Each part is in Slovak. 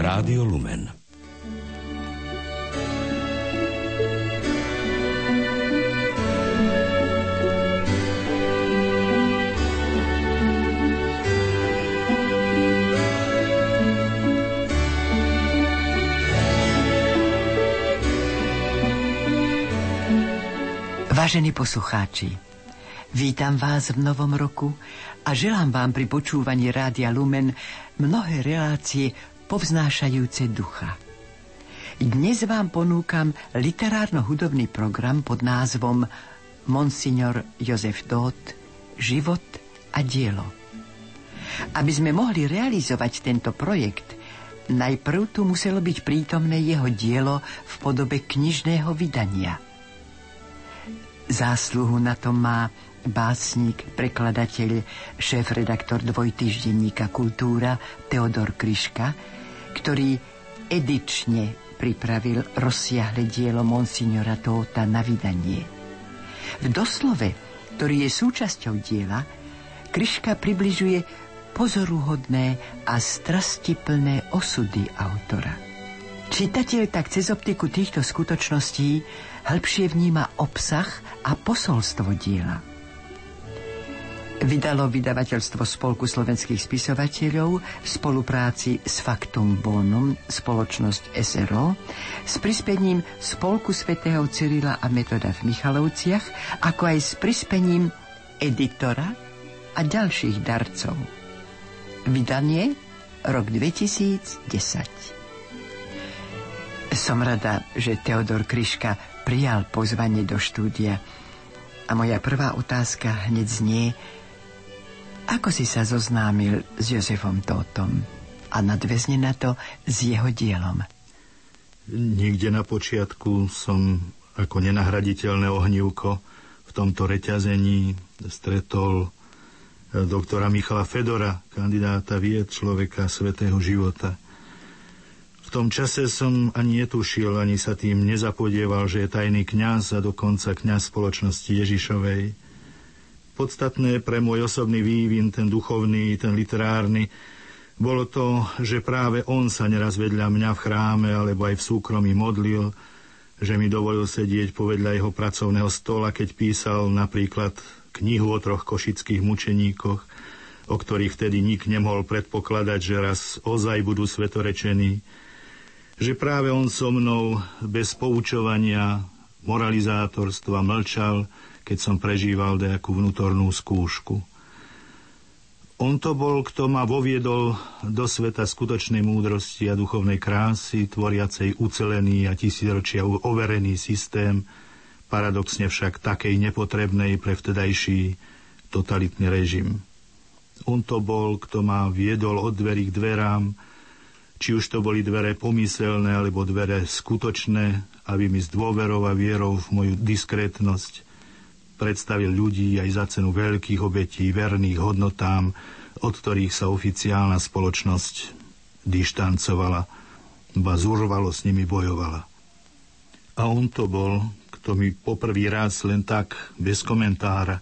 Rádio Lumen. Vážení poslucháči, vítam vás v novom roku a želám vám pri počúvaní Rádia Lumen mnohé relácie povznášajúce ducha. Dnes vám ponúkam literárno-hudobný program pod názvom Monsignor Jozef Dót Život a dielo. Aby sme mohli realizovať tento projekt, najprv tu muselo byť prítomné jeho dielo v podobe knižného vydania – Zásluhu na tom má básnik, prekladateľ, šéf-redaktor dvojtýždenníka Kultúra Teodor Kryška, ktorý edične pripravil rozsiahle dielo Monsignora Tóta na vydanie. V doslove, ktorý je súčasťou diela, Kryška približuje pozoruhodné a strastiplné osudy autora. Čitateľ tak cez optiku týchto skutočností hĺbšie vníma obsah a posolstvo diela. Vydalo vydavateľstvo Spolku slovenských spisovateľov v spolupráci s Faktum Bonum spoločnosť SRO s prispením Spolku svätého Cyrila a Metoda v Michalovciach, ako aj s prispením editora a ďalších darcov. Vydanie rok 2010. Som rada, že Teodor Kryška prijal pozvanie do štúdia. A moja prvá otázka hneď znie, ako si sa zoznámil s Jozefom Tótom a nadväzne na to s jeho dielom? Niekde na počiatku som ako nenahraditeľné ohnívko v tomto reťazení stretol doktora Michala Fedora, kandidáta vied človeka svetého života – v tom čase som ani netušil, ani sa tým nezapodieval, že je tajný kňaz a dokonca kňaz spoločnosti Ježišovej. Podstatné pre môj osobný vývin, ten duchovný, ten literárny, bolo to, že práve on sa neraz vedľa mňa v chráme alebo aj v súkromí modlil, že mi dovolil sedieť povedľa jeho pracovného stola, keď písal napríklad knihu o troch košických mučeníkoch, o ktorých vtedy nik nemohol predpokladať, že raz ozaj budú svetorečení, že práve on so mnou bez poučovania, moralizátorstva mlčal, keď som prežíval nejakú vnútornú skúšku. On to bol, kto ma voviedol do sveta skutočnej múdrosti a duchovnej krásy, tvoriacej ucelený a tisíročia overený systém, paradoxne však takej nepotrebnej pre vtedajší totalitný režim. On to bol, kto ma viedol od dverí k dverám, či už to boli dvere pomyselné alebo dvere skutočné, aby mi s dôverou a vierou v moju diskrétnosť predstavil ľudí aj za cenu veľkých obetí, verných hodnotám, od ktorých sa oficiálna spoločnosť dištancovala, ba zúrvalo s nimi bojovala. A on to bol, kto mi poprvý raz len tak, bez komentára,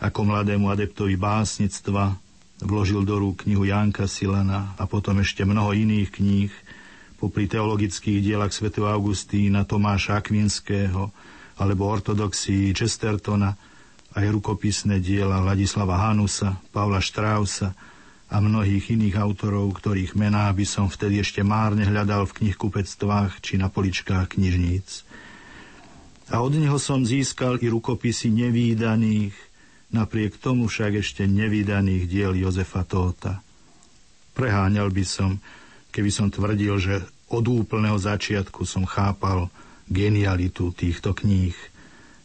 ako mladému adeptovi básnictva, vložil do rúk knihu Janka Silana a potom ešte mnoho iných kníh, popri teologických dielach sv. Augustína, Tomáša Akvinského alebo ortodoxii Chestertona, aj rukopisné diela Ladislava Hanusa, Pavla Štrausa a mnohých iných autorov, ktorých mená by som vtedy ešte márne hľadal v knihkupectvách či na poličkách knižníc. A od neho som získal i rukopisy nevýdaných, napriek tomu však ešte nevydaných diel Jozefa Tóta. Preháňal by som, keby som tvrdil, že od úplného začiatku som chápal genialitu týchto kníh,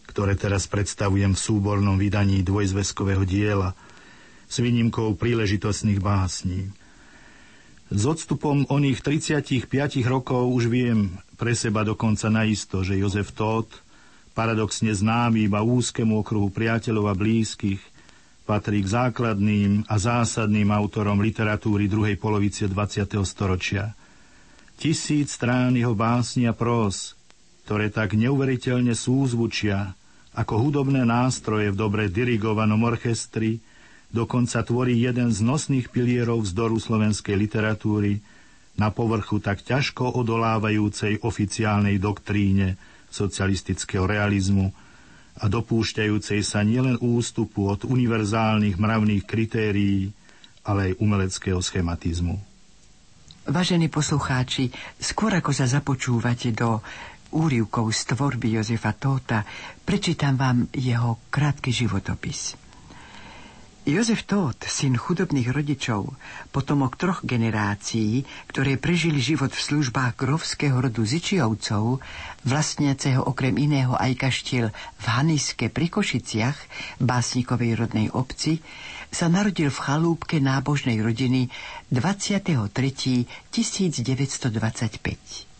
ktoré teraz predstavujem v súbornom vydaní dvojzveskového diela s výnimkou príležitostných básní. S odstupom oných 35 rokov už viem pre seba dokonca naisto, že Jozef Tóth paradoxne známy iba úzkému okruhu priateľov a blízkych, patrí k základným a zásadným autorom literatúry druhej polovice 20. storočia. Tisíc strán jeho básni a prós, ktoré tak neuveriteľne súzvučia, ako hudobné nástroje v dobre dirigovanom orchestri, dokonca tvorí jeden z nosných pilierov vzdoru slovenskej literatúry, na povrchu tak ťažko odolávajúcej oficiálnej doktríne socialistického realizmu a dopúšťajúcej sa nielen ústupu od univerzálnych mravných kritérií, ale aj umeleckého schematizmu. Vážení poslucháči, skôr ako sa započúvate do úrivkov z tvorby Jozefa Tóta, prečítam vám jeho krátky životopis. Jozef Tóth, syn chudobných rodičov, potomok troch generácií, ktoré prežili život v službách grovského rodu Zičiovcov, vlastniaceho okrem iného aj kaštiel v Haniske pri Košiciach, básnikovej rodnej obci, sa narodil v chalúbke nábožnej rodiny 23. 1925.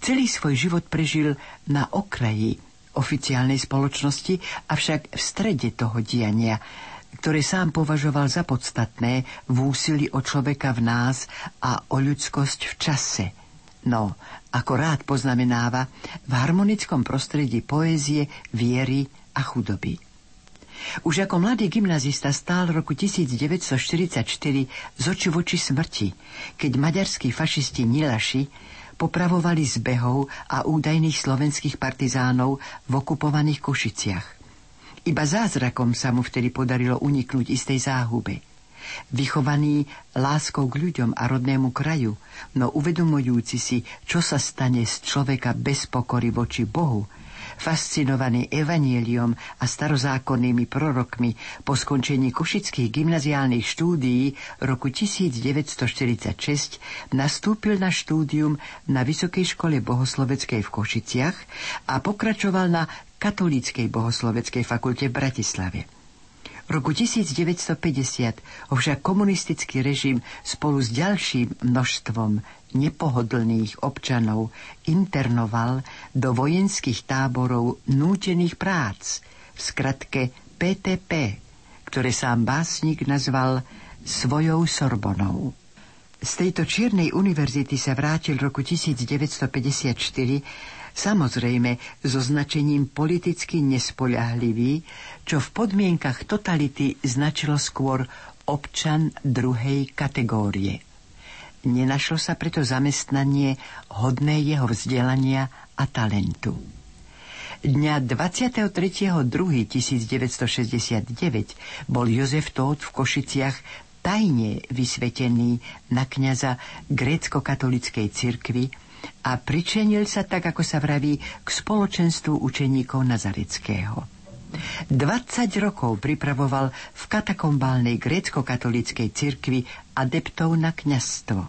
Celý svoj život prežil na okraji oficiálnej spoločnosti, avšak v strede toho diania – ktoré sám považoval za podstatné v úsilí o človeka v nás a o ľudskosť v čase. No, ako rád poznamenáva, v harmonickom prostredí poézie, viery a chudoby. Už ako mladý gymnazista stál v roku 1944 z oči voči smrti, keď maďarskí fašisti Nilaši popravovali zbehov a údajných slovenských partizánov v okupovaných Košiciach. Iba zázrakom sa mu vtedy podarilo uniknúť istej záhube. Vychovaný láskou k ľuďom a rodnému kraju, no uvedomujúci si, čo sa stane z človeka bez pokory voči Bohu, fascinovaný evanieliom a starozákonnými prorokmi po skončení košických gymnaziálnych štúdií roku 1946 nastúpil na štúdium na Vysokej škole bohosloveckej v Košiciach a pokračoval na Katolíckej bohosloveckej fakulte v Bratislave. V roku 1950 ho však komunistický režim spolu s ďalším množstvom nepohodlných občanov internoval do vojenských táborov nútených prác, v skratke PTP, ktoré sám básnik nazval svojou Sorbonou. Z tejto čiernej univerzity sa vrátil v roku 1954 Samozrejme, so značením politicky nespoľahlivý, čo v podmienkach totality značilo skôr občan druhej kategórie. Nenašlo sa preto zamestnanie hodné jeho vzdelania a talentu. Dňa 23.2.1969 bol Jozef Tóth v Košiciach tajne vysvetený na kňaza grécko-katolickej cirkvi a pričenil sa tak, ako sa vraví, k spoločenstvu učeníkov Nazarického. 20 rokov pripravoval v katakombálnej grécko-katolíckej cirkvi adeptov na kňazstvo.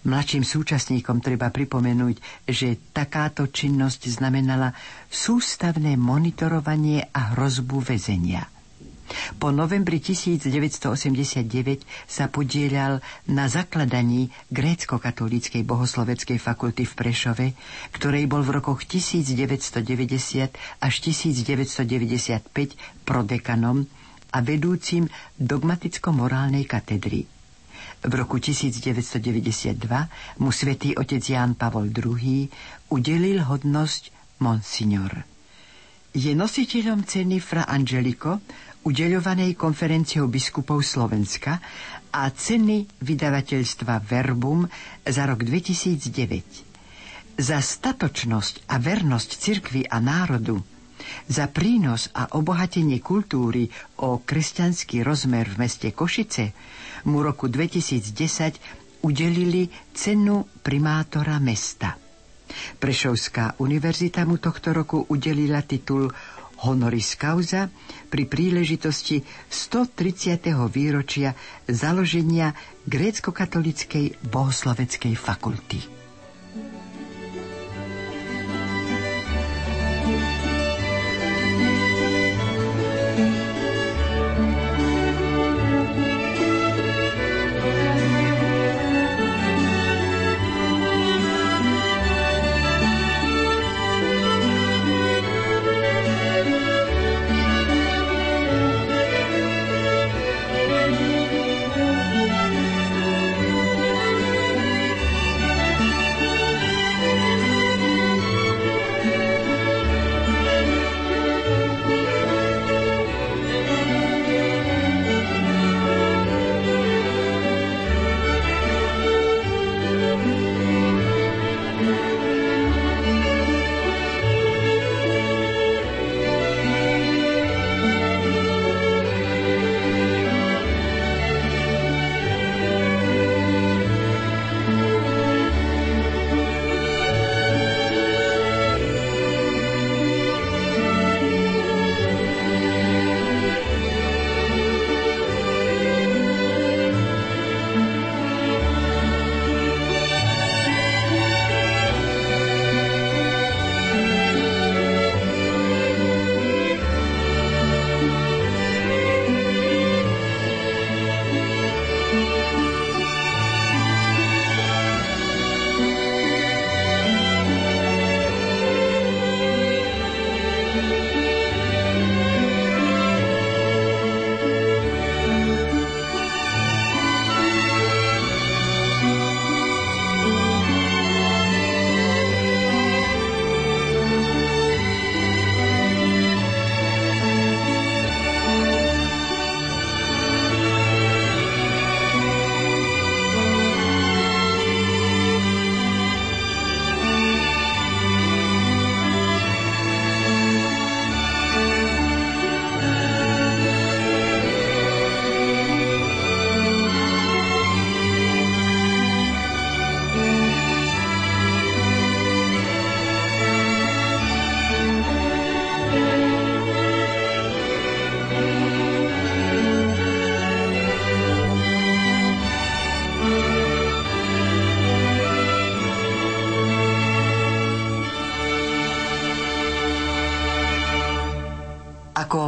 Mladším súčasníkom treba pripomenúť, že takáto činnosť znamenala sústavné monitorovanie a hrozbu väzenia – po novembri 1989 sa podielal na zakladaní grécko-katolíckej bohosloveckej fakulty v Prešove, ktorej bol v rokoch 1990 až 1995 prodekanom a vedúcim dogmaticko-morálnej katedry. V roku 1992 mu svätý otec Ján Pavol II udelil hodnosť Monsignor. Je nositeľom ceny Fra Angelico, udeľovanej konferenciou biskupov Slovenska a ceny vydavateľstva Verbum za rok 2009. Za statočnosť a vernosť cirkvi a národu, za prínos a obohatenie kultúry o kresťanský rozmer v meste Košice mu roku 2010 udelili cenu primátora mesta. Prešovská univerzita mu tohto roku udelila titul honoris causa pri príležitosti 130. výročia založenia grécko-katolickej bohosloveckej fakulty.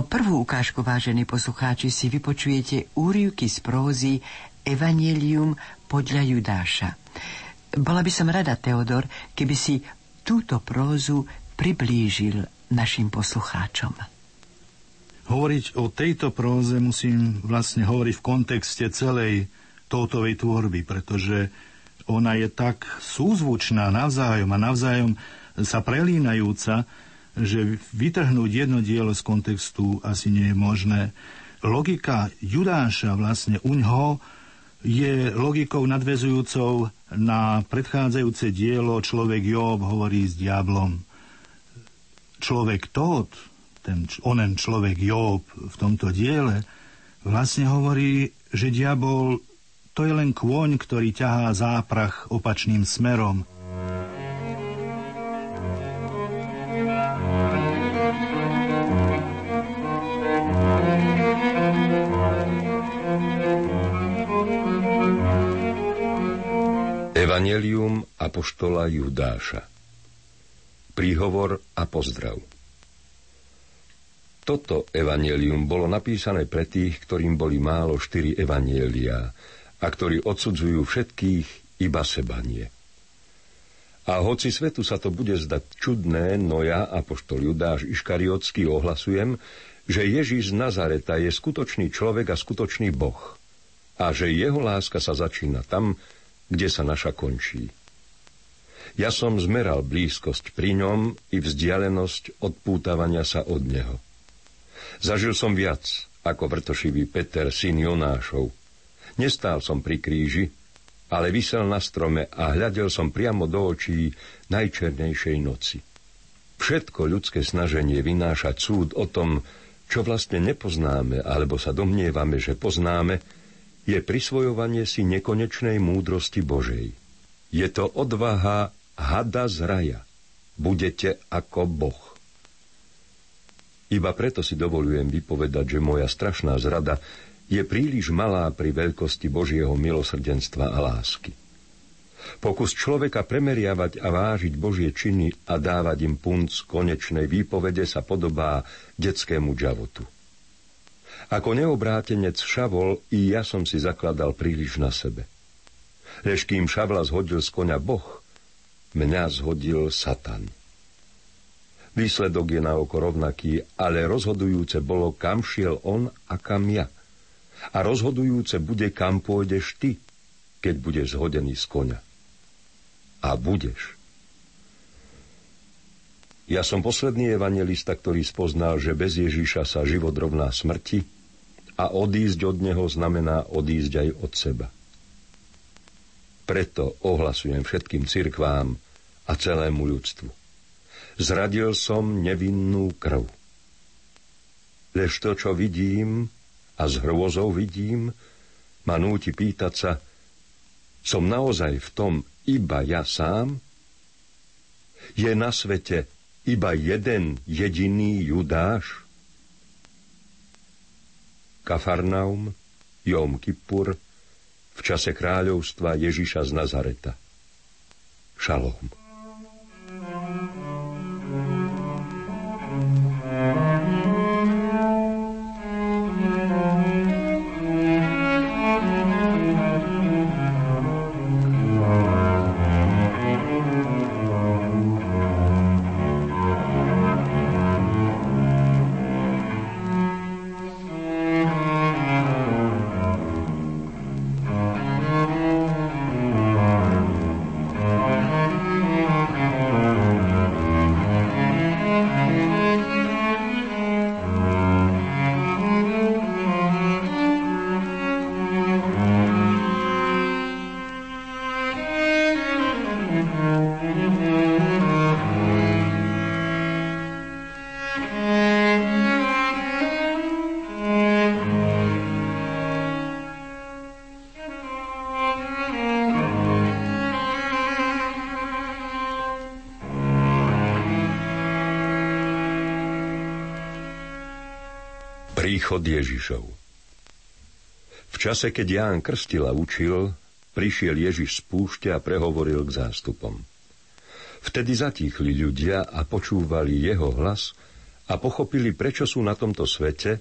Ako prvú ukážku, vážení poslucháči, si vypočujete úrivky z prózy Evangelium podľa Judáša. Bola by som rada, Teodor, keby si túto prózu priblížil našim poslucháčom. Hovoriť o tejto próze musím vlastne hovoriť v kontexte celej toutovej tvorby, pretože ona je tak súzvučná navzájom a navzájom sa prelínajúca, že vytrhnúť jedno dielo z kontextu asi nie je možné. Logika Judáša vlastne u ňoho je logikou nadvezujúcou na predchádzajúce dielo Človek Job hovorí s diablom. Človek Tót, ten onen človek Job v tomto diele, vlastne hovorí, že diabol to je len kôň, ktorý ťahá záprach opačným smerom. Evangelium Apoštola Judáša Príhovor a pozdrav Toto evanelium bolo napísané pre tých, ktorým boli málo štyri evanielia a ktorí odsudzujú všetkých iba sebanie. A hoci svetu sa to bude zdať čudné, no ja, apoštol Judáš Iškariotský, ohlasujem, že Ježiš z Nazareta je skutočný človek a skutočný Boh a že jeho láska sa začína tam, kde sa naša končí. Ja som zmeral blízkosť pri ňom i vzdialenosť odpútavania sa od neho. Zažil som viac ako vrtošivý Peter, syn Jonášov. Nestál som pri kríži, ale vysel na strome a hľadel som priamo do očí najčernejšej noci. Všetko ľudské snaženie vynášať súd o tom, čo vlastne nepoznáme alebo sa domnievame, že poznáme, je prisvojovanie si nekonečnej múdrosti Božej. Je to odvaha hada z raja. Budete ako Boh. Iba preto si dovolujem vypovedať, že moja strašná zrada je príliš malá pri veľkosti Božieho milosrdenstva a lásky. Pokus človeka premeriavať a vážiť Božie činy a dávať im punc konečnej výpovede sa podobá detskému džavotu. Ako neobrátenec Šavol i ja som si zakladal príliš na sebe. Lež kým Šavla zhodil z konia Boh, mňa zhodil Satan. Výsledok je na oko rovnaký, ale rozhodujúce bolo, kam šiel on a kam ja. A rozhodujúce bude, kam pôjdeš ty, keď budeš zhodený z konia. A budeš. Ja som posledný evangelista, ktorý spoznal, že bez Ježíša sa život rovná smrti, a odísť od neho znamená odísť aj od seba. Preto ohlasujem všetkým cirkvám a celému ľudstvu. Zradil som nevinnú krv. Lež to, čo vidím a s hrôzou vidím, ma núti pýtať sa, som naozaj v tom iba ja sám? Je na svete iba jeden jediný Judáš? Kafarnaum, Jom Kippur, v čase kráľovstva Ježiša z Nazareta. Šalom. Ježišov V čase, keď Ján krstil a učil, prišiel Ježiš z púšte a prehovoril k zástupom. Vtedy zatíchli ľudia a počúvali jeho hlas a pochopili, prečo sú na tomto svete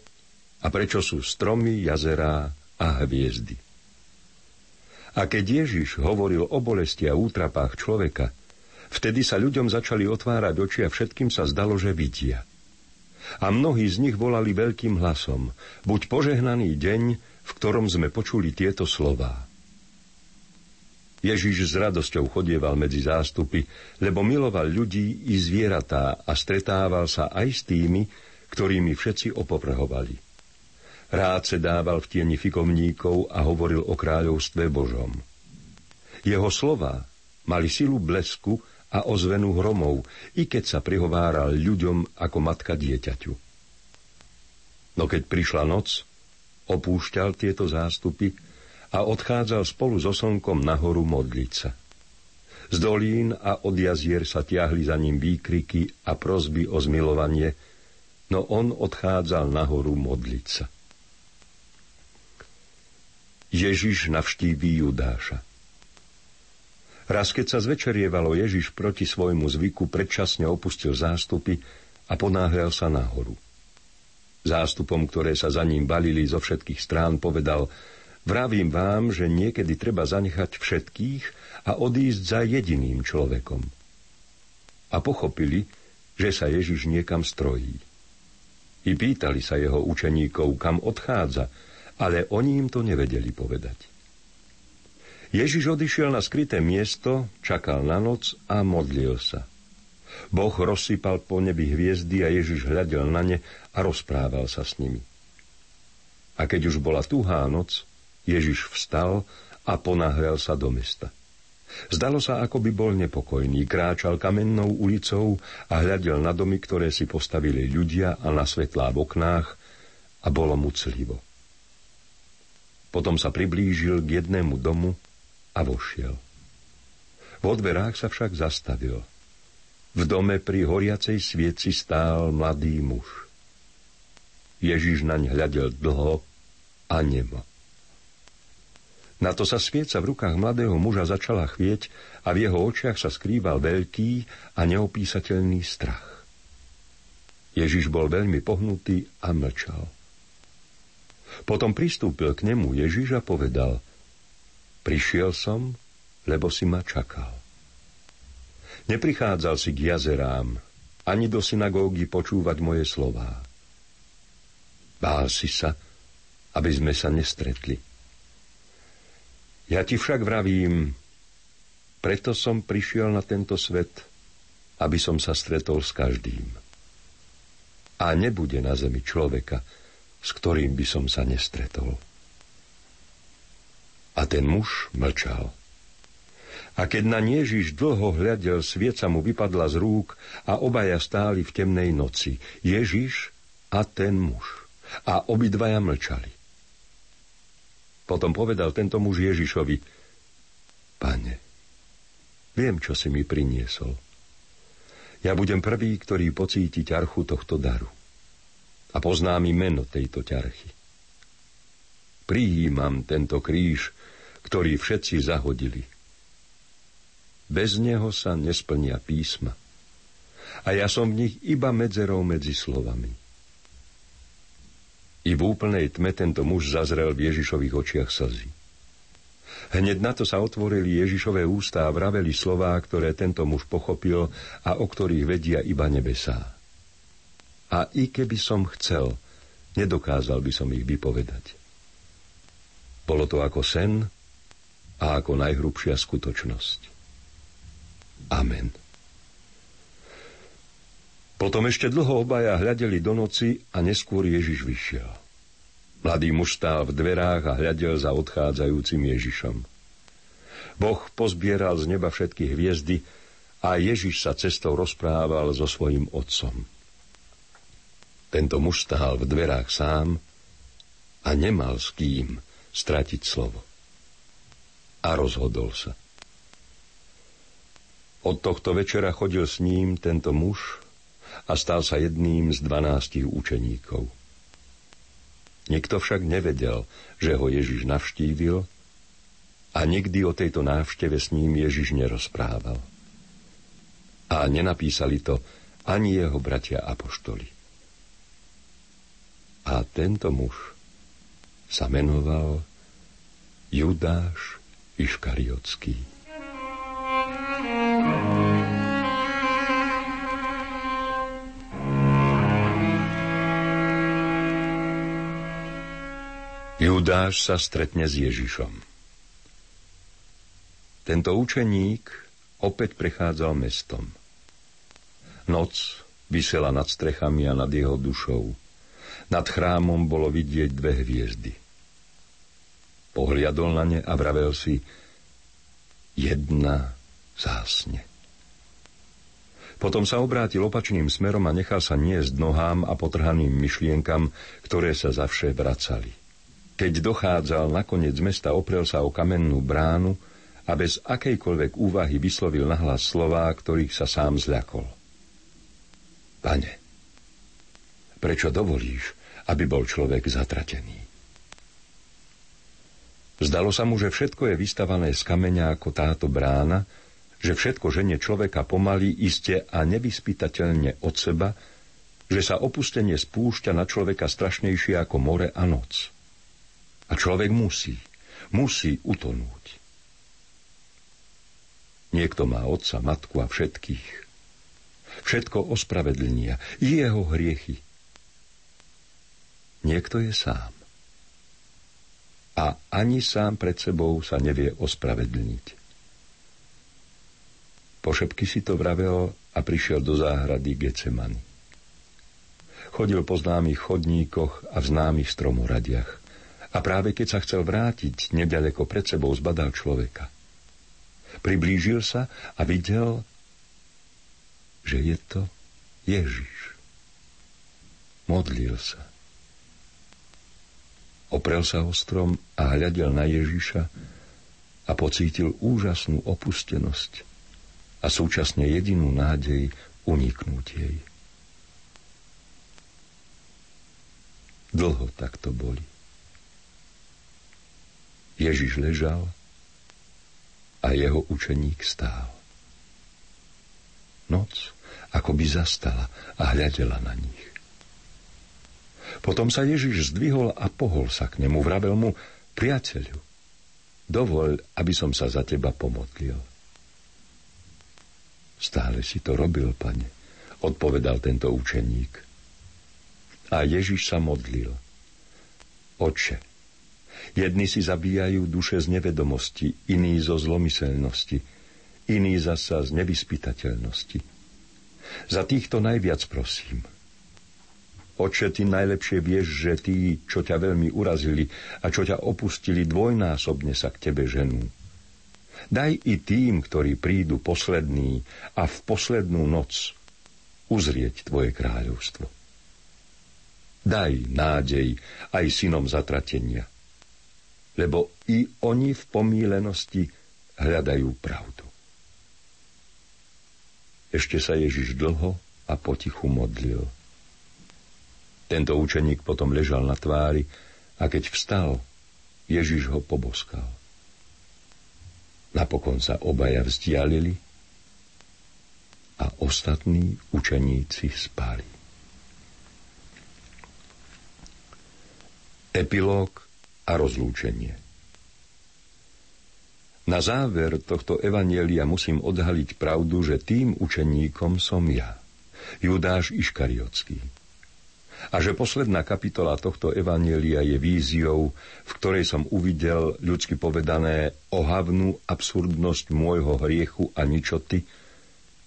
a prečo sú stromy, jazerá a hviezdy. A keď Ježiš hovoril o bolesti a útrapách človeka, vtedy sa ľuďom začali otvárať oči a všetkým sa zdalo, že vidia. A mnohí z nich volali veľkým hlasom, buď požehnaný deň, v ktorom sme počuli tieto slová. Ježiš s radosťou chodieval medzi zástupy, lebo miloval ľudí i zvieratá a stretával sa aj s tými, ktorými všetci opovrhovali. Rád se dával v tieni fikovníkov a hovoril o kráľovstve Božom. Jeho slova mali silu blesku a ozvenu hromov, i keď sa prihováral ľuďom ako matka dieťaťu. No keď prišla noc, opúšťal tieto zástupy a odchádzal spolu so slnkom nahoru modliť sa. Z dolín a od jazier sa tiahli za ním výkriky a prozby o zmilovanie, no on odchádzal nahoru modliť sa. Ježiš navštíví Judáša. Raz, keď sa zvečerievalo, Ježiš proti svojmu zvyku predčasne opustil zástupy a ponáhľal sa nahoru. Zástupom, ktoré sa za ním balili zo všetkých strán, povedal – Vravím vám, že niekedy treba zanechať všetkých a odísť za jediným človekom. A pochopili, že sa Ježiš niekam strojí. I pýtali sa jeho učeníkov, kam odchádza, ale oni im to nevedeli povedať. Ježiš odišiel na skryté miesto, čakal na noc a modlil sa. Boh rozsypal po nebi hviezdy a Ježiš hľadel na ne a rozprával sa s nimi. A keď už bola tuhá noc, Ježiš vstal a ponáhľal sa do mesta. Zdalo sa, ako by bol nepokojný, kráčal kamennou ulicou a hľadel na domy, ktoré si postavili ľudia a na svetlá v oknách a bolo mu clivo. Potom sa priblížil k jednému domu a vošiel. Vo dverách sa však zastavil. V dome pri horiacej svieci stál mladý muž. Ježiš naň hľadel dlho a nemo. Na to sa svieca v rukách mladého muža začala chvieť a v jeho očiach sa skrýval veľký a neopísateľný strach. Ježiš bol veľmi pohnutý a mlčal. Potom pristúpil k nemu Ježiš a povedal Prišiel som, lebo si ma čakal. Neprichádzal si k jazerám, ani do synagógy počúvať moje slová. Bál si sa, aby sme sa nestretli. Ja ti však vravím, preto som prišiel na tento svet, aby som sa stretol s každým. A nebude na zemi človeka, s ktorým by som sa nestretol. A ten muž mlčal. A keď na Ježiš dlho hľadel, svieca mu vypadla z rúk a obaja stáli v temnej noci. Ježiš a ten muž. A obidvaja mlčali. Potom povedal tento muž Ježišovi, Pane, viem, čo si mi priniesol. Ja budem prvý, ktorý pocíti ťarchu tohto daru. A poznám i meno tejto ťarchy. Prijímam tento kríž, ktorý všetci zahodili. Bez neho sa nesplnia písma. A ja som v nich iba medzerou medzi slovami. I v úplnej tme tento muž zazrel v Ježišových očiach slzy. Hneď na to sa otvorili Ježišové ústa a vraveli slová, ktoré tento muž pochopil a o ktorých vedia iba nebesá. A i keby som chcel, nedokázal by som ich vypovedať. Bolo to ako sen a ako najhrubšia skutočnosť. Amen. Potom ešte dlho obaja hľadeli do noci a neskôr Ježiš vyšiel. Mladý muž stál v dverách a hľadel za odchádzajúcim Ježišom. Boh pozbieral z neba všetky hviezdy a Ježiš sa cestou rozprával so svojim otcom. Tento muž stál v dverách sám a nemal s kým stratiť slovo. A rozhodol sa. Od tohto večera chodil s ním tento muž a stal sa jedným z dvanástich učeníkov. Nikto však nevedel, že ho Ježiš navštívil a nikdy o tejto návšteve s ním Ježiš nerozprával. A nenapísali to ani jeho bratia apoštoli. A tento muž sa menoval Judáš Iškariotský. Judáš sa stretne s Ježišom. Tento učeník opäť prechádzal mestom. Noc vysela nad strechami a nad jeho dušou. Nad chrámom bolo vidieť dve hviezdy – Pohliadol na ne a vravel si, jedna zásne. Potom sa obrátil opačným smerom a nechal sa niesť nohám a potrhaným myšlienkam, ktoré sa zavše vracali. Keď dochádzal na koniec mesta, oprel sa o kamennú bránu a bez akejkoľvek úvahy vyslovil nahlas slová, ktorých sa sám zľakol. Pane, prečo dovolíš, aby bol človek zatratený? Zdalo sa mu, že všetko je vystavané z kameňa ako táto brána, že všetko ženie človeka pomaly, iste a nevyspytateľne od seba, že sa opustenie spúšťa na človeka strašnejšie ako more a noc. A človek musí, musí utonúť. Niekto má otca, matku a všetkých. Všetko ospravedlnia, jeho hriechy. Niekto je sám a ani sám pred sebou sa nevie ospravedlniť. Po šepky si to vravel a prišiel do záhrady Getsemany. Chodil po známych chodníkoch a v známych stromoradiach. A práve keď sa chcel vrátiť, nedaleko pred sebou zbadal človeka. Priblížil sa a videl, že je to Ježiš. Modlil sa. Oprel sa o strom a hľadel na Ježiša a pocítil úžasnú opustenosť a súčasne jedinú nádej uniknúť jej. Dlho takto boli. Ježiš ležal a jeho učeník stál. Noc ako by zastala a hľadela na nich. Potom sa Ježiš zdvihol a pohol sa k nemu. Vravel mu, priateľu, dovol, aby som sa za teba pomodlil. Stále si to robil, pane, odpovedal tento učeník. A Ježiš sa modlil. Oče, jedni si zabíjajú duše z nevedomosti, iní zo zlomyselnosti, iní zasa z nevyspytateľnosti. Za týchto najviac prosím – Oče, ty najlepšie vieš, že tí, čo ťa veľmi urazili a čo ťa opustili, dvojnásobne sa k tebe ženú. Daj i tým, ktorí prídu poslední a v poslednú noc uzrieť tvoje kráľovstvo. Daj nádej aj synom zatratenia, lebo i oni v pomílenosti hľadajú pravdu. Ešte sa Ježiš dlho a potichu modlil – tento učeník potom ležal na tvári a keď vstal, Ježiš ho poboskal. Napokon sa obaja vzdialili a ostatní učeníci spali. Epilóg a rozlúčenie Na záver tohto evanielia musím odhaliť pravdu, že tým učeníkom som ja, Judáš Iškariotský a že posledná kapitola tohto evanielia je víziou, v ktorej som uvidel, ľudsky povedané, ohavnú absurdnosť môjho hriechu a ničoty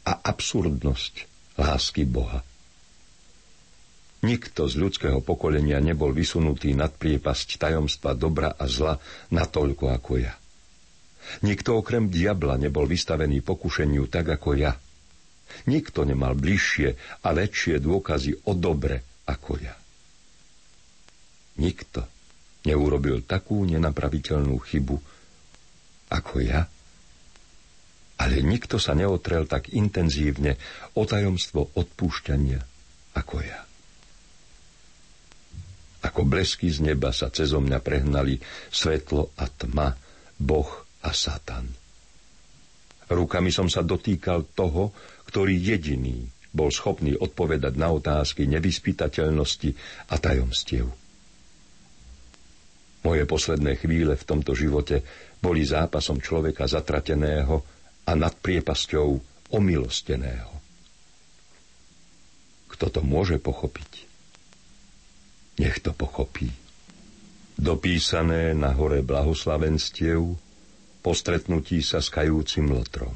a absurdnosť lásky Boha. Nikto z ľudského pokolenia nebol vysunutý nad priepasť tajomstva dobra a zla natoľko ako ja. Nikto okrem diabla nebol vystavený pokušeniu tak ako ja. Nikto nemal bližšie a väčšie dôkazy o dobre ako ja. Nikto neurobil takú nenapraviteľnú chybu ako ja, ale nikto sa neotrel tak intenzívne o tajomstvo odpúšťania ako ja. Ako blesky z neba sa cezo mňa prehnali svetlo a tma, Boh a Satan. Rukami som sa dotýkal toho, ktorý jediný bol schopný odpovedať na otázky nevyspytateľnosti a tajomstiev. Moje posledné chvíle v tomto živote boli zápasom človeka zatrateného a nad priepasťou omilosteného. Kto to môže pochopiť? Nech to pochopí. Dopísané na hore blahoslavenstiev po stretnutí sa s kajúcim lotrom.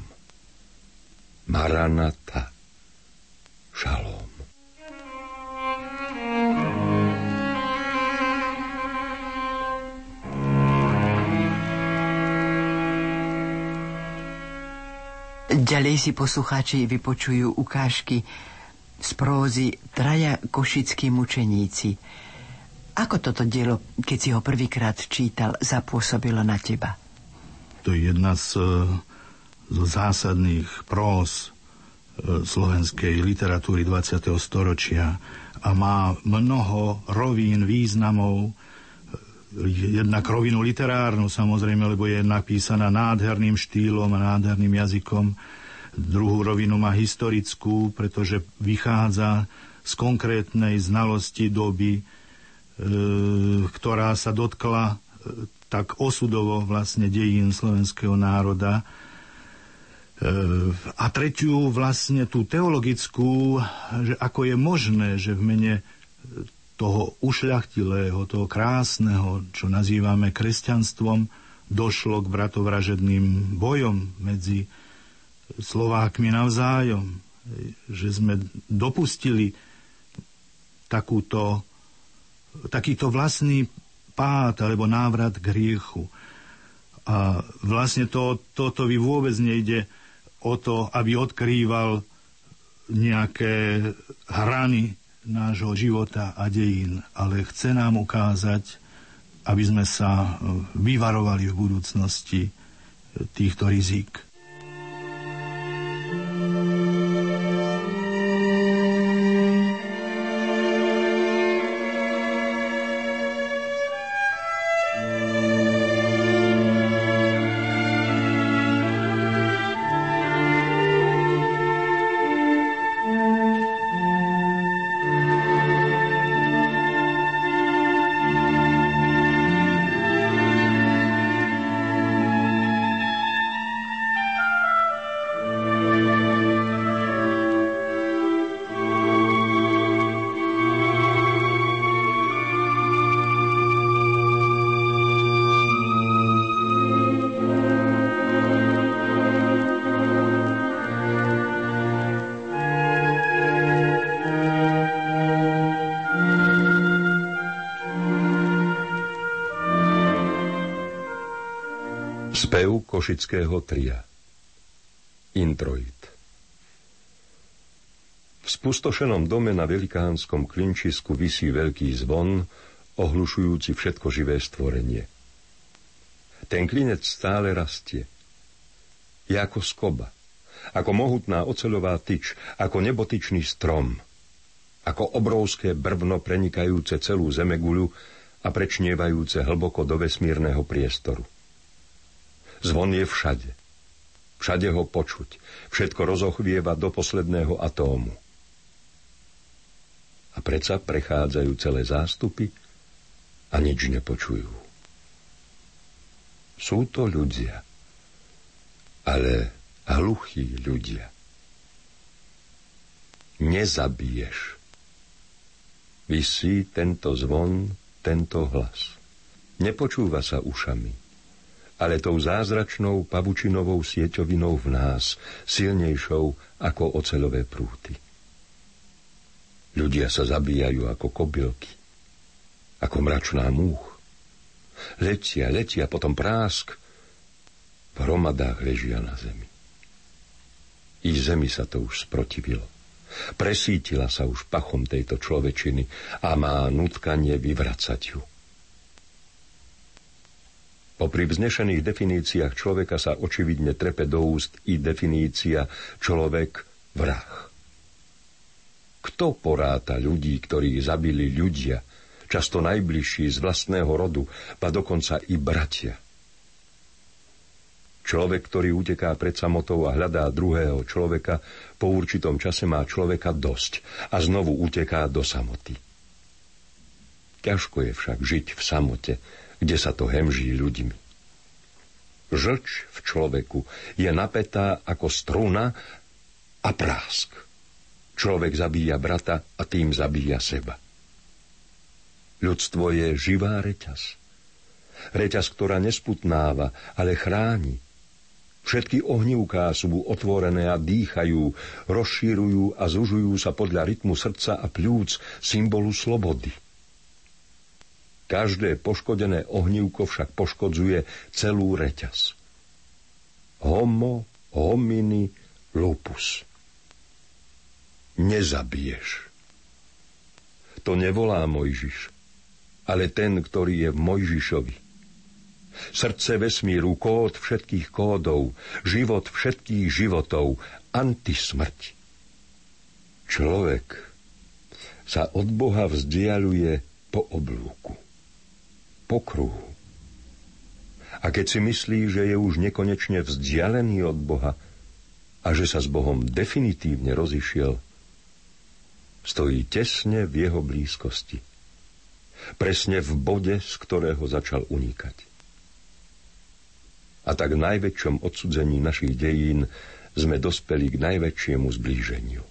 Maranata. Šalom. Ďalej si poslucháči vypočujú ukážky z prózy Traja košickí mučeníci. Ako toto dielo, keď si ho prvýkrát čítal, zapôsobilo na teba? To je jedna z, z zásadných próz e, slovenskej literatúry 20. storočia a má mnoho rovín, významov, jednak rovinu literárnu samozrejme, lebo je napísaná nádherným štýlom a nádherným jazykom. Druhú rovinu má historickú, pretože vychádza z konkrétnej znalosti doby, e, ktorá sa dotkla e, tak osudovo vlastne dejín slovenského národa. A tretiu vlastne tú teologickú, že ako je možné, že v mene toho ušľachtilého, toho krásneho, čo nazývame kresťanstvom, došlo k bratovražedným bojom medzi Slovákmi navzájom. Že sme dopustili takúto, takýto vlastný pád alebo návrat k hriechu. A vlastne to, toto vy vôbec nejde o to, aby odkrýval nejaké hrany nášho života a dejín, ale chce nám ukázať, aby sme sa vyvarovali v budúcnosti týchto rizík. Košického tria Introit V spustošenom dome na velikánskom klinčisku visí veľký zvon, ohlušujúci všetko živé stvorenie. Ten klinec stále rastie. Je ako skoba, ako mohutná oceľová tyč, ako nebotyčný strom, ako obrovské brvno prenikajúce celú zemeguľu a prečnievajúce hlboko do vesmírneho priestoru. Zvon je všade. Všade ho počuť. Všetko rozochvieva do posledného atómu. A predsa prechádzajú celé zástupy a nič nepočujú. Sú to ľudia, ale hluchí ľudia. Nezabiješ. Vysí tento zvon, tento hlas. Nepočúva sa ušami ale tou zázračnou pavučinovou sieťovinou v nás, silnejšou ako ocelové prúty. Ľudia sa zabíjajú ako kobylky, ako mračná múch. Letia, letia, potom prásk, v hromadách ležia na zemi. I zemi sa to už sprotivilo. Presítila sa už pachom tejto človečiny a má nutkanie vyvracať ju. Popri vznešených definíciách človeka sa očividne trepe do úst i definícia človek vrah. Kto poráta ľudí, ktorých zabili ľudia, často najbližší z vlastného rodu, pa dokonca i bratia? Človek, ktorý uteká pred samotou a hľadá druhého človeka, po určitom čase má človeka dosť a znovu uteká do samoty. Ťažko je však žiť v samote, kde sa to hemží ľuďmi. Žlč v človeku je napätá ako struna a prásk. Človek zabíja brata a tým zabíja seba. Ľudstvo je živá reťaz. Reťaz, ktorá nesputnáva, ale chráni. Všetky ohnívká sú otvorené a dýchajú, rozšírujú a zužujú sa podľa rytmu srdca a pľúc, symbolu slobody. Každé poškodené ohnívko však poškodzuje celú reťaz. Homo, homini, lupus. Nezabiješ. To nevolá Mojžiš ale ten, ktorý je v Mojžišovi. Srdce vesmíru, kód všetkých kódov, život všetkých životov, antismrť. Človek sa od Boha vzdialuje po oblúku, po kruhu. A keď si myslí, že je už nekonečne vzdialený od Boha a že sa s Bohom definitívne rozišiel, stojí tesne v jeho blízkosti presne v bode, z ktorého začal unikať. A tak v najväčšom odsudzení našich dejín sme dospeli k najväčšiemu zblíženiu.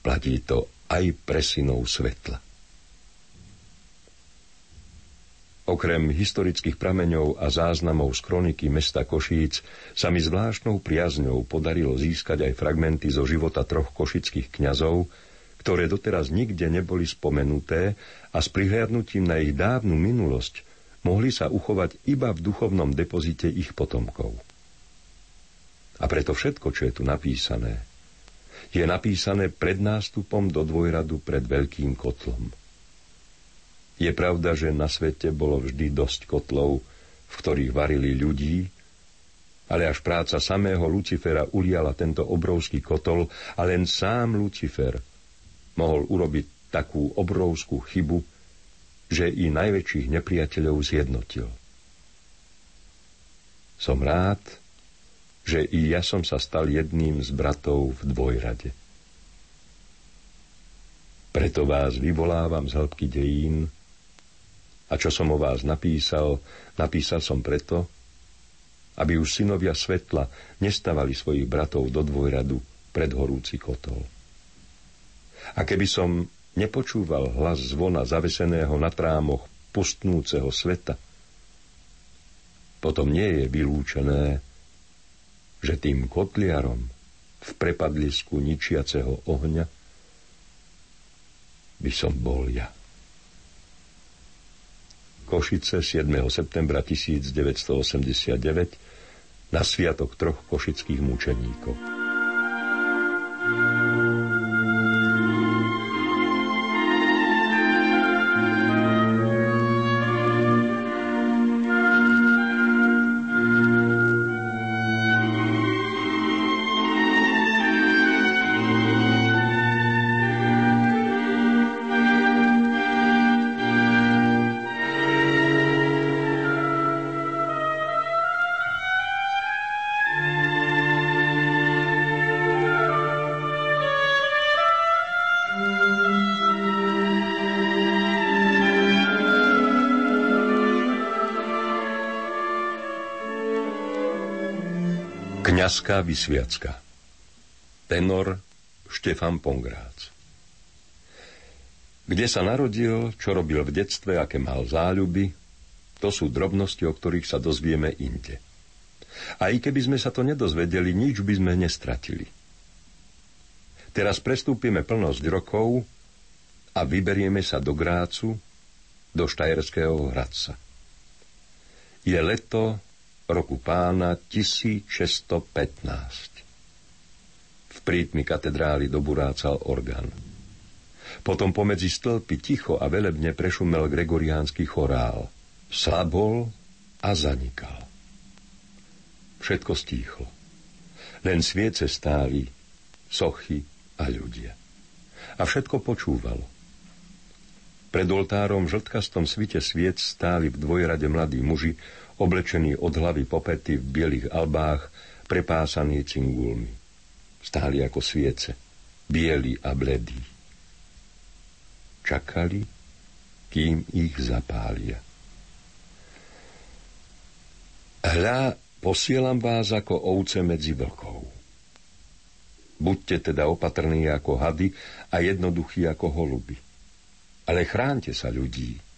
Platí to aj pre synov svetla. Okrem historických prameňov a záznamov z kroniky mesta Košíc sa mi zvláštnou priazňou podarilo získať aj fragmenty zo života troch košických kňazov, ktoré doteraz nikde neboli spomenuté a s prihliadnutím na ich dávnu minulosť mohli sa uchovať iba v duchovnom depozite ich potomkov. A preto všetko, čo je tu napísané, je napísané pred nástupom do dvojradu pred veľkým kotlom. Je pravda, že na svete bolo vždy dosť kotlov, v ktorých varili ľudí, ale až práca samého Lucifera uliala tento obrovský kotol a len sám Lucifer – mohol urobiť takú obrovskú chybu, že i najväčších nepriateľov zjednotil. Som rád, že i ja som sa stal jedným z bratov v dvojrade. Preto vás vyvolávam z hĺbky dejín a čo som o vás napísal, napísal som preto, aby už synovia svetla nestavali svojich bratov do dvojradu pred horúci kotol. A keby som nepočúval hlas zvona zaveseného na trámoch pustnúceho sveta, potom nie je vylúčené, že tým kotliarom v prepadlisku ničiaceho ohňa by som bol ja. Košice 7. septembra 1989 na sviatok troch košických mučeníkov. Kňazská vysviacka Tenor Štefan Pongrác Kde sa narodil, čo robil v detstve, aké mal záľuby, to sú drobnosti, o ktorých sa dozvieme inde. A i keby sme sa to nedozvedeli, nič by sme nestratili. Teraz prestúpime plnosť rokov a vyberieme sa do Grácu, do Štajerského Hradca. Je leto roku pána 1615. V prítmi katedrály doburácal orgán. Potom pomedzi stĺpy ticho a velebne prešumel gregoriánsky chorál. Slabol a zanikal. Všetko stíchlo. Len sviece stáli, sochy a ľudia. A všetko počúvalo. Pred oltárom v žltkastom svite sviec stáli v dvojrade mladí muži, oblečení od hlavy popety v bielých albách, prepásaní cingulmi. Stáli ako sviece, bieli a bledí. Čakali, kým ich zapália. Hľa, posielam vás ako ovce medzi vlkov. Buďte teda opatrní ako hady a jednoduchí ako holuby. Ale chránte sa ľudí,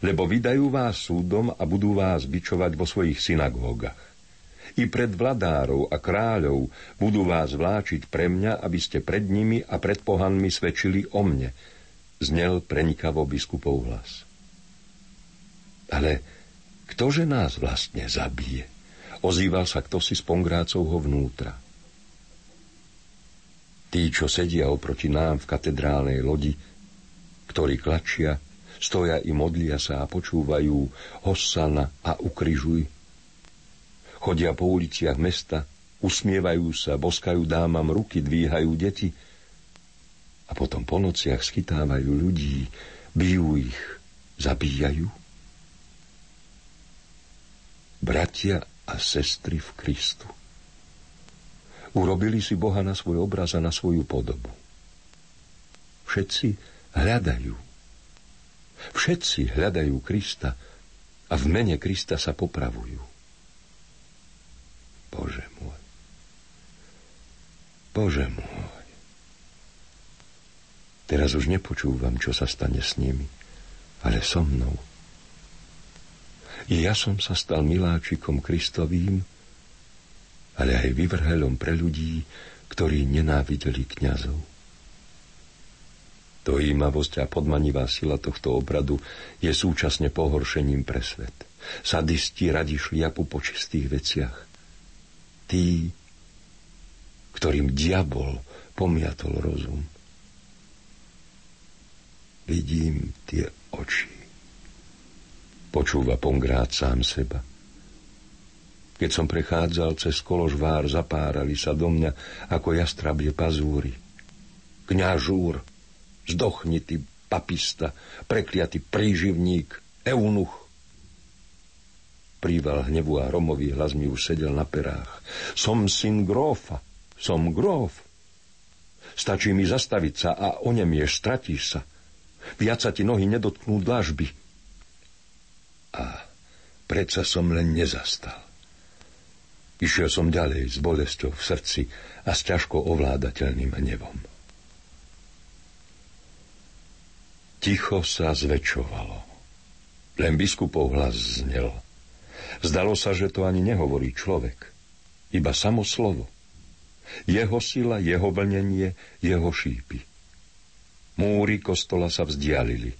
lebo vydajú vás súdom a budú vás bičovať vo svojich synagógach. I pred vladárov a kráľov budú vás vláčiť pre mňa, aby ste pred nimi a pred pohanmi svedčili o mne, znel prenikavo biskupov hlas. Ale ktože nás vlastne zabije? Ozýval sa kto si z Pongrácovho vnútra. Tí, čo sedia oproti nám v katedrálnej lodi, ktorí klačia, stoja i modlia sa a počúvajú Hossana a ukryžuj, Chodia po uliciach mesta, usmievajú sa, boskajú dámam ruky, dvíhajú deti a potom po nociach schytávajú ľudí, bijú ich, zabíjajú. Bratia a sestry v Kristu. Urobili si Boha na svoj obraz a na svoju podobu. Všetci hľadajú. Všetci hľadajú Krista a v mene Krista sa popravujú. Bože môj. Bože môj. Teraz už nepočúvam, čo sa stane s nimi, ale so mnou. I ja som sa stal miláčikom Kristovým, ale aj vyvrhelom pre ľudí, ktorí nenávideli kňazov. Dojímavosť a podmanivá sila tohto obradu je súčasne pohoršením pre svet. Sadisti radi šliapu po čistých veciach tí, ktorým diabol pomiatol rozum. Vidím tie oči. Počúva Pongrát sám seba. Keď som prechádzal cez koložvár, zapárali sa do mňa ako jastrabie pazúry. Kňažúr, zdochni ty papista, prekliatý príživník, eunuch, Príval hnevu a Romový hlas mi už sedel na perách. Som syn grófa, som gróf. Stačí mi zastaviť sa a onemieš, stratíš sa. Viac sa ti nohy nedotknú dlažby. A predsa som len nezastal. Išiel som ďalej s bolesťou v srdci a s ťažko ovládateľným hnevom. Ticho sa zväčšovalo. Len biskupov hlas znel – Zdalo sa, že to ani nehovorí človek, iba samo slovo. Jeho sila, jeho vlnenie, jeho šípy. Múry kostola sa vzdialili.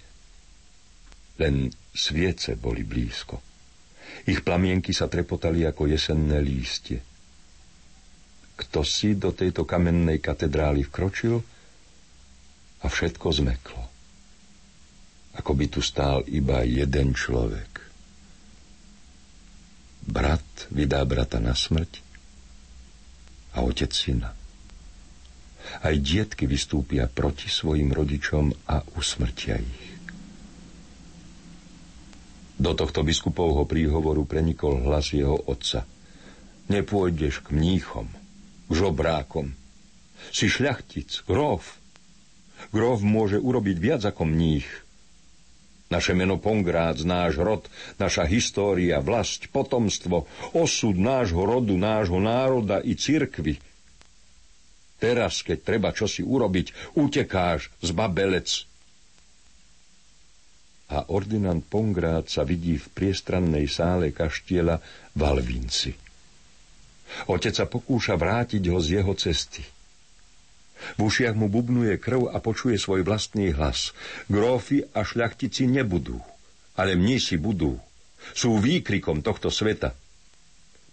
Len sviece boli blízko. Ich plamienky sa trepotali ako jesenné lístie. Kto si do tejto kamennej katedrály vkročil a všetko zmeklo. Ako by tu stál iba jeden človek. Brat vydá brata na smrť a otec syna. Aj dietky vystúpia proti svojim rodičom a usmrtia ich. Do tohto biskupovho príhovoru prenikol hlas jeho otca. Nepôjdeš k mníchom, k žobrákom. Si šľachtic, gróf. Gróf môže urobiť viac ako mních, naše meno Pongrác, náš rod, naša história, vlast, potomstvo, osud nášho rodu, nášho národa i cirkvy. Teraz, keď treba čosi urobiť, utekáš z babelec. A ordinant Pongrác sa vidí v priestrannej sále kaštiela v Alvinci. Otec sa pokúša vrátiť ho z jeho cesty – v ušiach mu bubnuje krv a počuje svoj vlastný hlas. Grófy a šľachtici nebudú, ale mnísi budú. Sú výkrikom tohto sveta.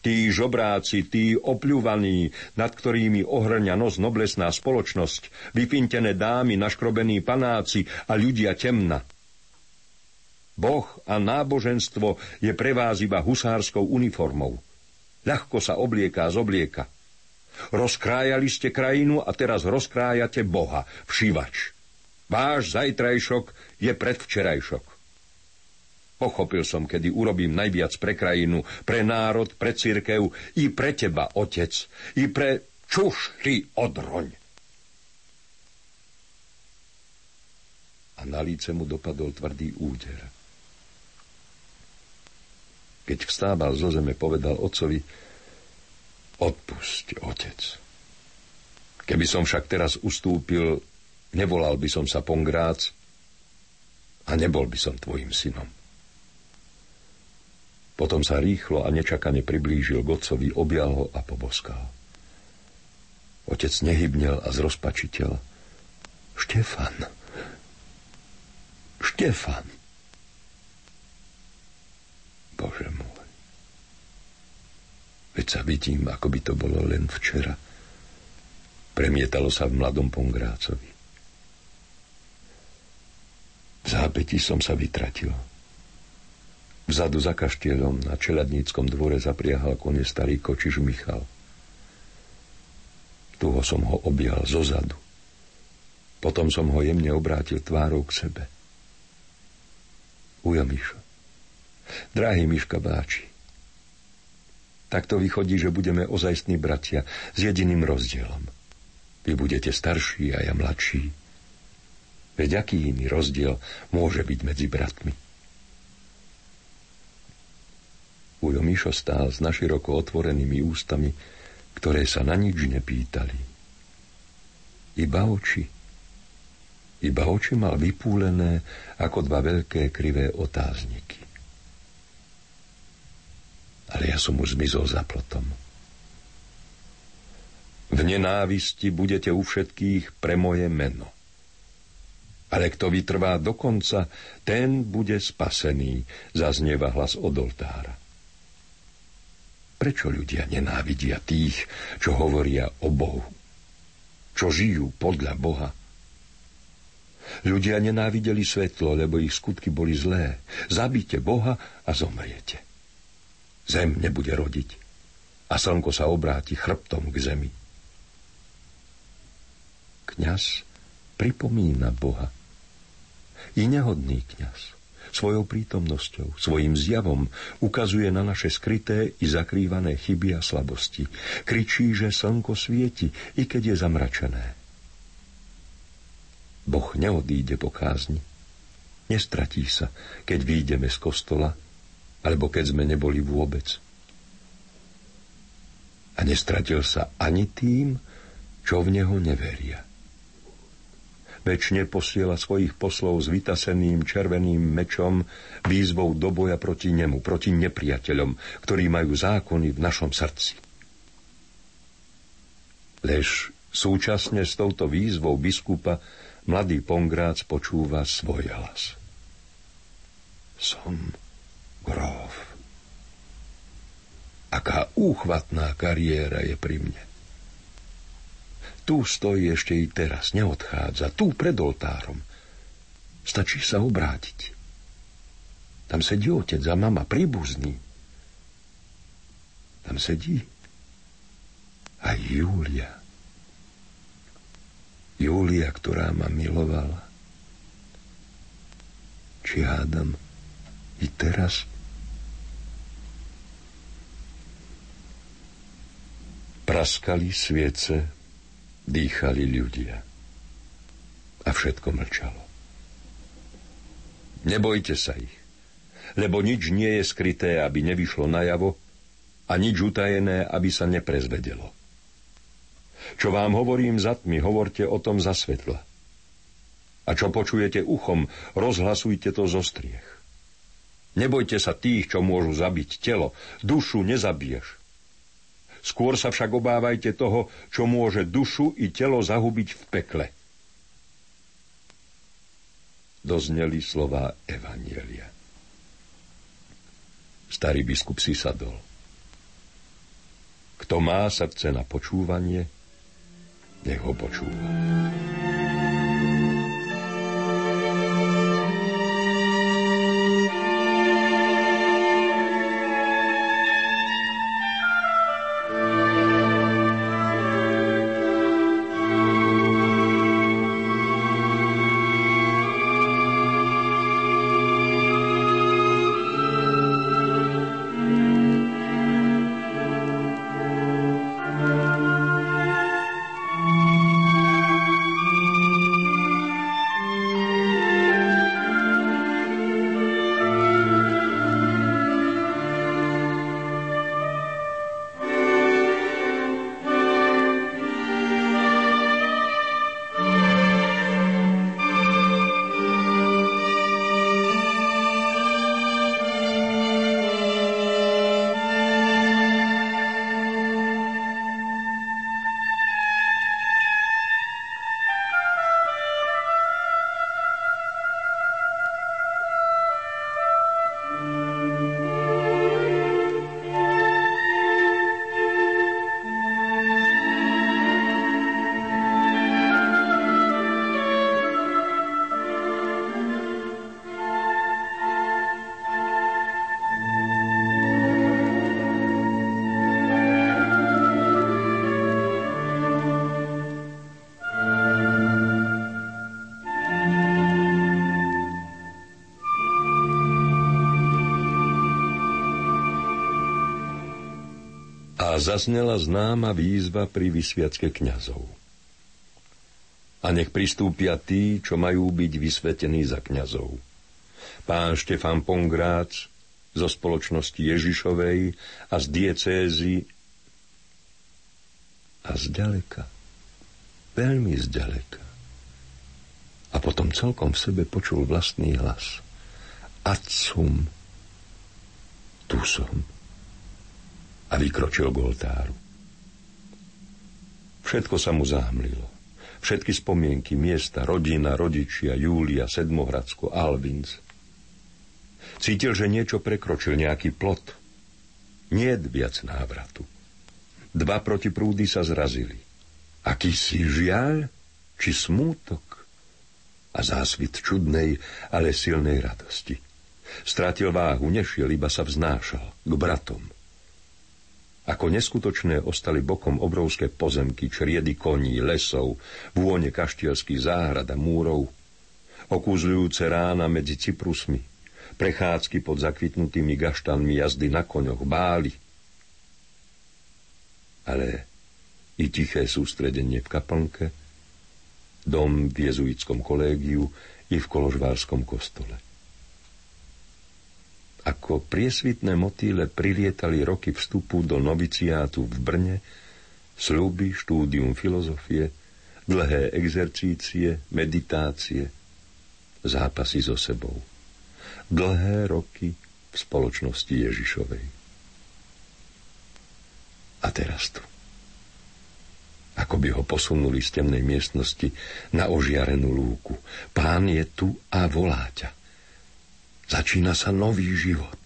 Tí žobráci, tí opľúvaní, nad ktorými ohrňa nos noblesná spoločnosť, vypintené dámy, naškrobení panáci a ľudia temna. Boh a náboženstvo je pre vás iba husárskou uniformou. Ľahko sa oblieká z oblieka – Rozkrájali ste krajinu a teraz rozkrájate Boha, všívač. Váš zajtrajšok je predvčerajšok. Pochopil som, kedy urobím najviac pre krajinu, pre národ, pre církev, i pre teba, otec, i pre čuš ty odroň. A na líce mu dopadol tvrdý úder. Keď vstával zo zeme, povedal otcovi, odpusť, otec. Keby som však teraz ustúpil, nevolal by som sa Pongrác a nebol by som tvojim synom. Potom sa rýchlo a nečakane priblížil k otcovi, objal ho a poboskal. Otec nehybnel a zrozpačitel. Štefan. Štefan. Bože môj. Veď sa vidím, ako by to bolo len včera. Premietalo sa v mladom Pongrácovi. V zápäti som sa vytratil. Vzadu za kaštieľom na čeladníckom dvore zapriahal kone starý kočiš Michal. Tuho som ho objal zo zadu. Potom som ho jemne obrátil tvárou k sebe. Ujo Mišo, drahý Miška Báči, to vychodí, že budeme ozajstní bratia s jediným rozdielom. Vy budete starší a ja mladší. Veď aký iný rozdiel môže byť medzi bratmi? Ujo Mišo stál s naširoko otvorenými ústami, ktoré sa na nič nepýtali. Iba oči. Iba oči mal vypúlené ako dva veľké krivé otázniky. Ale ja som už zmizol za plotom. V nenávisti budete u všetkých pre moje meno. Ale kto vytrvá do konca, ten bude spasený, zaznieva hlas od oltára. Prečo ľudia nenávidia tých, čo hovoria o Bohu? Čo žijú podľa Boha? Ľudia nenávideli svetlo, lebo ich skutky boli zlé. Zabíte Boha a zomriete. Zem nebude rodiť a slnko sa obráti chrbtom k zemi. Kňaz pripomína Boha. I nehodný kňaz svojou prítomnosťou, svojim zjavom ukazuje na naše skryté i zakrývané chyby a slabosti. Kričí, že slnko svieti, i keď je zamračené. Boh neodíde po kázni. Nestratí sa, keď výjdeme z kostola, alebo keď sme neboli vôbec. A nestratil sa ani tým, čo v neho neveria. Večne posiela svojich poslov s vytaseným červeným mečom výzvou do boja proti nemu, proti nepriateľom, ktorí majú zákony v našom srdci. Lež súčasne s touto výzvou biskupa mladý Pongrác počúva svoj hlas. Som gróf. Aká úchvatná kariéra je pri mne. Tu stojí ešte i teraz, neodchádza, tu pred oltárom. Stačí sa obrátiť. Tam sedí otec a mama, príbuzný. Tam sedí aj Júlia. Júlia, ktorá ma milovala. Či hádam i teraz praskali sviece dýchali ľudia. A všetko mlčalo. Nebojte sa ich, lebo nič nie je skryté, aby nevyšlo najavo a nič utajené, aby sa neprezvedelo. Čo vám hovorím za tmy, hovorte o tom za svetla. A čo počujete uchom, rozhlasujte to zo striech. Nebojte sa tých, čo môžu zabiť telo. Dušu nezabiješ. Skôr sa však obávajte toho, čo môže dušu i telo zahubiť v pekle. Dozneli slova Evanielia. Starý biskup si sadol. Kto má srdce na počúvanie, nech ho počúva. A zaznela známa výzva pri vysviacke kňazov. A nech pristúpia tí, čo majú byť vysvetení za kňazov. Pán Štefan Pongrác zo spoločnosti Ježišovej a z diecézy a zďaleka, veľmi zďaleka. A potom celkom v sebe počul vlastný hlas. Acum, tu som. A vykročil k oltáru. Všetko sa mu zahmlilo. Všetky spomienky, miesta, rodina, rodičia, Júlia, Sedmohradsko, Alvinc. Cítil, že niečo prekročil, nejaký plot. Nie viac návratu. Dva protiprúdy sa zrazili. Aký si žiaľ, či smútok a zásvit čudnej, ale silnej radosti. Strátil váhu, nešiel, iba sa vznášal k bratom. Ako neskutočné ostali bokom obrovské pozemky, čriedy koní, lesov, vône kaštielských záhrad a múrov, okúzľujúce rána medzi cyprusmi, prechádzky pod zakvitnutými gaštanmi jazdy na koňoch, báli. Ale i tiché sústredenie v kaplnke, dom v jezuitskom kolégiu i v koložvárskom kostole. Ako priesvitné motýle prilietali roky vstupu do noviciátu v Brne, sľuby, štúdium filozofie, dlhé exercície, meditácie, zápasy so sebou. Dlhé roky v spoločnosti Ježišovej. A teraz tu. Ako by ho posunuli z temnej miestnosti na ožiarenú lúku. Pán je tu a volá ťa. Začína sa nový život.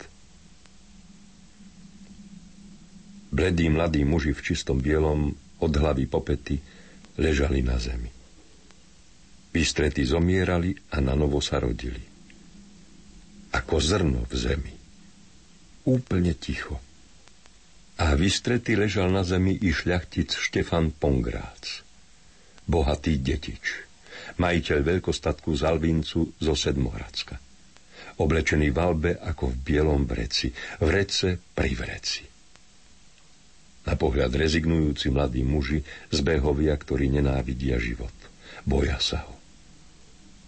Bledí mladí muži v čistom bielom, od hlavy po pety, ležali na zemi. Vystrety zomierali a na novo sa rodili. Ako zrno v zemi. Úplne ticho. A vystrety ležal na zemi i šľachtic Štefan Pongrác. Bohatý detič. Majiteľ veľkostatku z Alvincu zo Sedmohradska oblečený v albe ako v bielom vreci, vrece pri vreci. Na pohľad rezignujúci mladí muži, zbehovia, ktorí nenávidia život. Boja sa ho.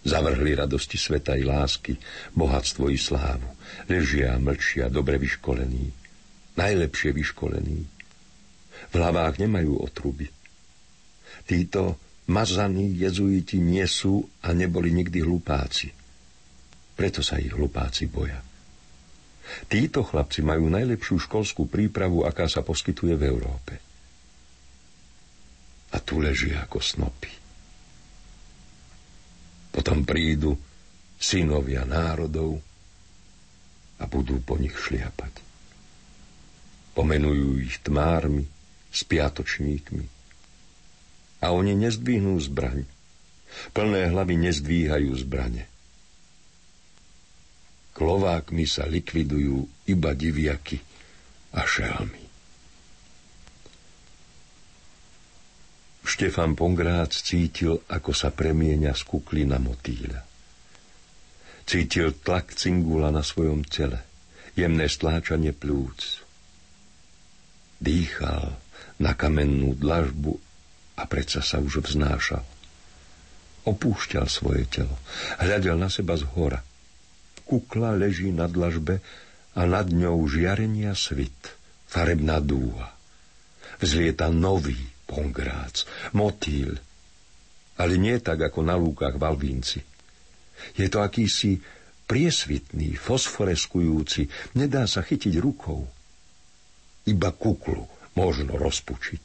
Zavrhli radosti sveta i lásky, bohatstvo i slávu. Ležia, mlčia, dobre vyškolení. Najlepšie vyškolení. V hlavách nemajú otruby. Títo mazaní jezuiti nie sú a neboli nikdy hlupáci – preto sa ich hlupáci boja. Títo chlapci majú najlepšiu školskú prípravu, aká sa poskytuje v Európe. A tu leží ako snopy. Potom prídu synovia národov a budú po nich šliapať. Pomenujú ich tmármi, spiatočníkmi. A oni nezdvihnú zbraň. Plné hlavy nezdvíhajú zbrane. Klovákmi sa likvidujú iba diviaky a šelmy. Štefan Pongrác cítil, ako sa premieňa z kukly na motýľa. Cítil tlak cingula na svojom tele, jemné stláčanie plúc. Dýchal na kamennú dlažbu a predsa sa už vznášal. Opúšťal svoje telo, hľadel na seba z hora – Kukla leží na dlažbe a nad ňou žiarenia svit, farebná dúha. Vzlieta nový pongrác, motýl, ale nie tak ako na lúkach v. Je to akýsi priesvitný, fosforeskujúci, nedá sa chytiť rukou. Iba kuklu možno rozpučiť.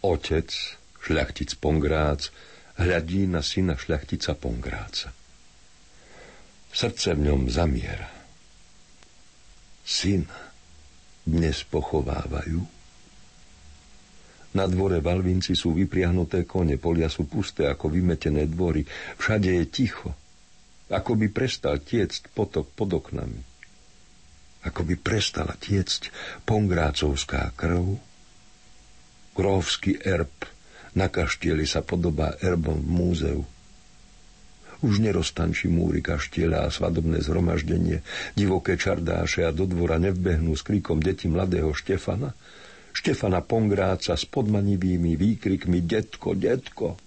Otec, šľachtic Pongrác, hľadí na syna šľachtica Pongráca. Srdce v ňom zamiera. Syn dnes pochovávajú. Na dvore Valvinci sú vypriahnuté kone, polia sú pusté ako vymetené dvory, všade je ticho. Ako by prestal tiecť potok pod oknami. Ako by prestala tiecť pongrácovská krv. Krovský erb na kaštieli sa podobá erbom v múzeu už neroztančí múry kaštieľa a svadobné zhromaždenie, divoké čardáše a do dvora nevbehnú s kríkom deti mladého Štefana, Štefana Pongráca s podmanivými výkrikmi Detko, detko,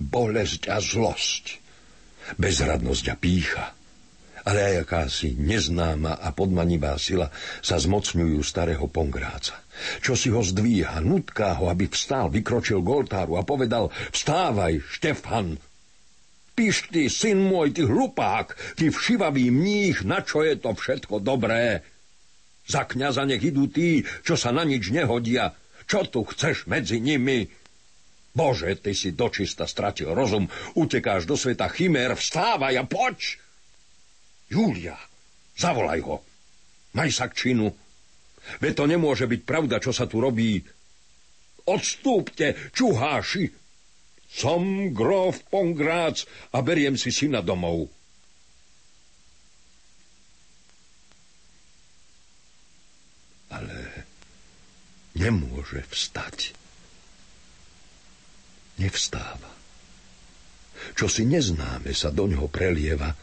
bolesť a zlosť, bezradnosť a pícha, ale aj akási neznáma a podmanivá sila sa zmocňujú starého Pongráca. Čo si ho zdvíha, nutká ho, aby vstal, vykročil k oltáru a povedal Vstávaj, Štefan, Píš ty, syn môj, ty hlupák, ty všivavý mních, na čo je to všetko dobré? Za kniaza nech idú tí, čo sa na nič nehodia. Čo tu chceš medzi nimi? Bože, ty si dočista stratil rozum, utekáš do sveta chimér, vstávaj a poď! Julia, zavolaj ho. Maj sa k činu. Veď to nemôže byť pravda, čo sa tu robí. Odstúpte, čuháši, som grof Pongrác a beriem si syna domov. Ale nemôže vstať. Nevstáva. Čo si neznáme sa do ňoho prelieva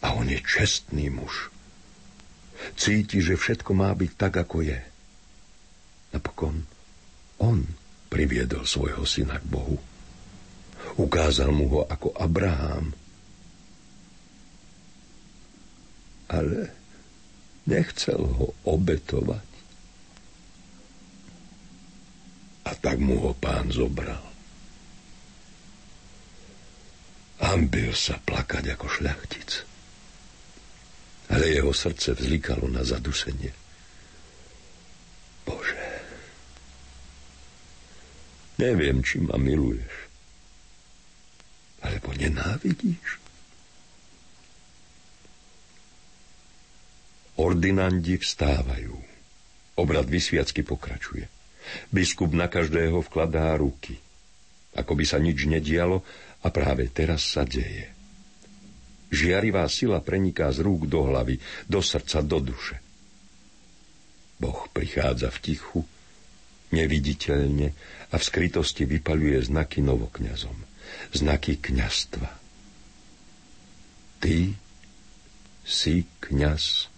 a on je čestný muž. Cíti, že všetko má byť tak, ako je. Napokon on priviedol svojho syna k Bohu. Ukázal mu ho ako Abraham. Ale nechcel ho obetovať. A tak mu ho pán zobral. Ambil sa plakať ako šľachtic. Ale jeho srdce vzlikalo na zadusenie. Bože, Neviem, či ma miluješ. Alebo nenávidíš. Ordinandi vstávajú. Obrad vysviacky pokračuje. Biskup na každého vkladá ruky. Ako by sa nič nedialo a práve teraz sa deje. Žiarivá sila preniká z rúk do hlavy, do srdca, do duše. Boh prichádza v tichu, neviditeľne a v skrytosti vypaluje znaky novokňazom, znaky kňastva. Ty si kňaz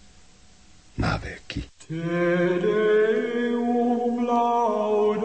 na veky. Tedeum laudamus.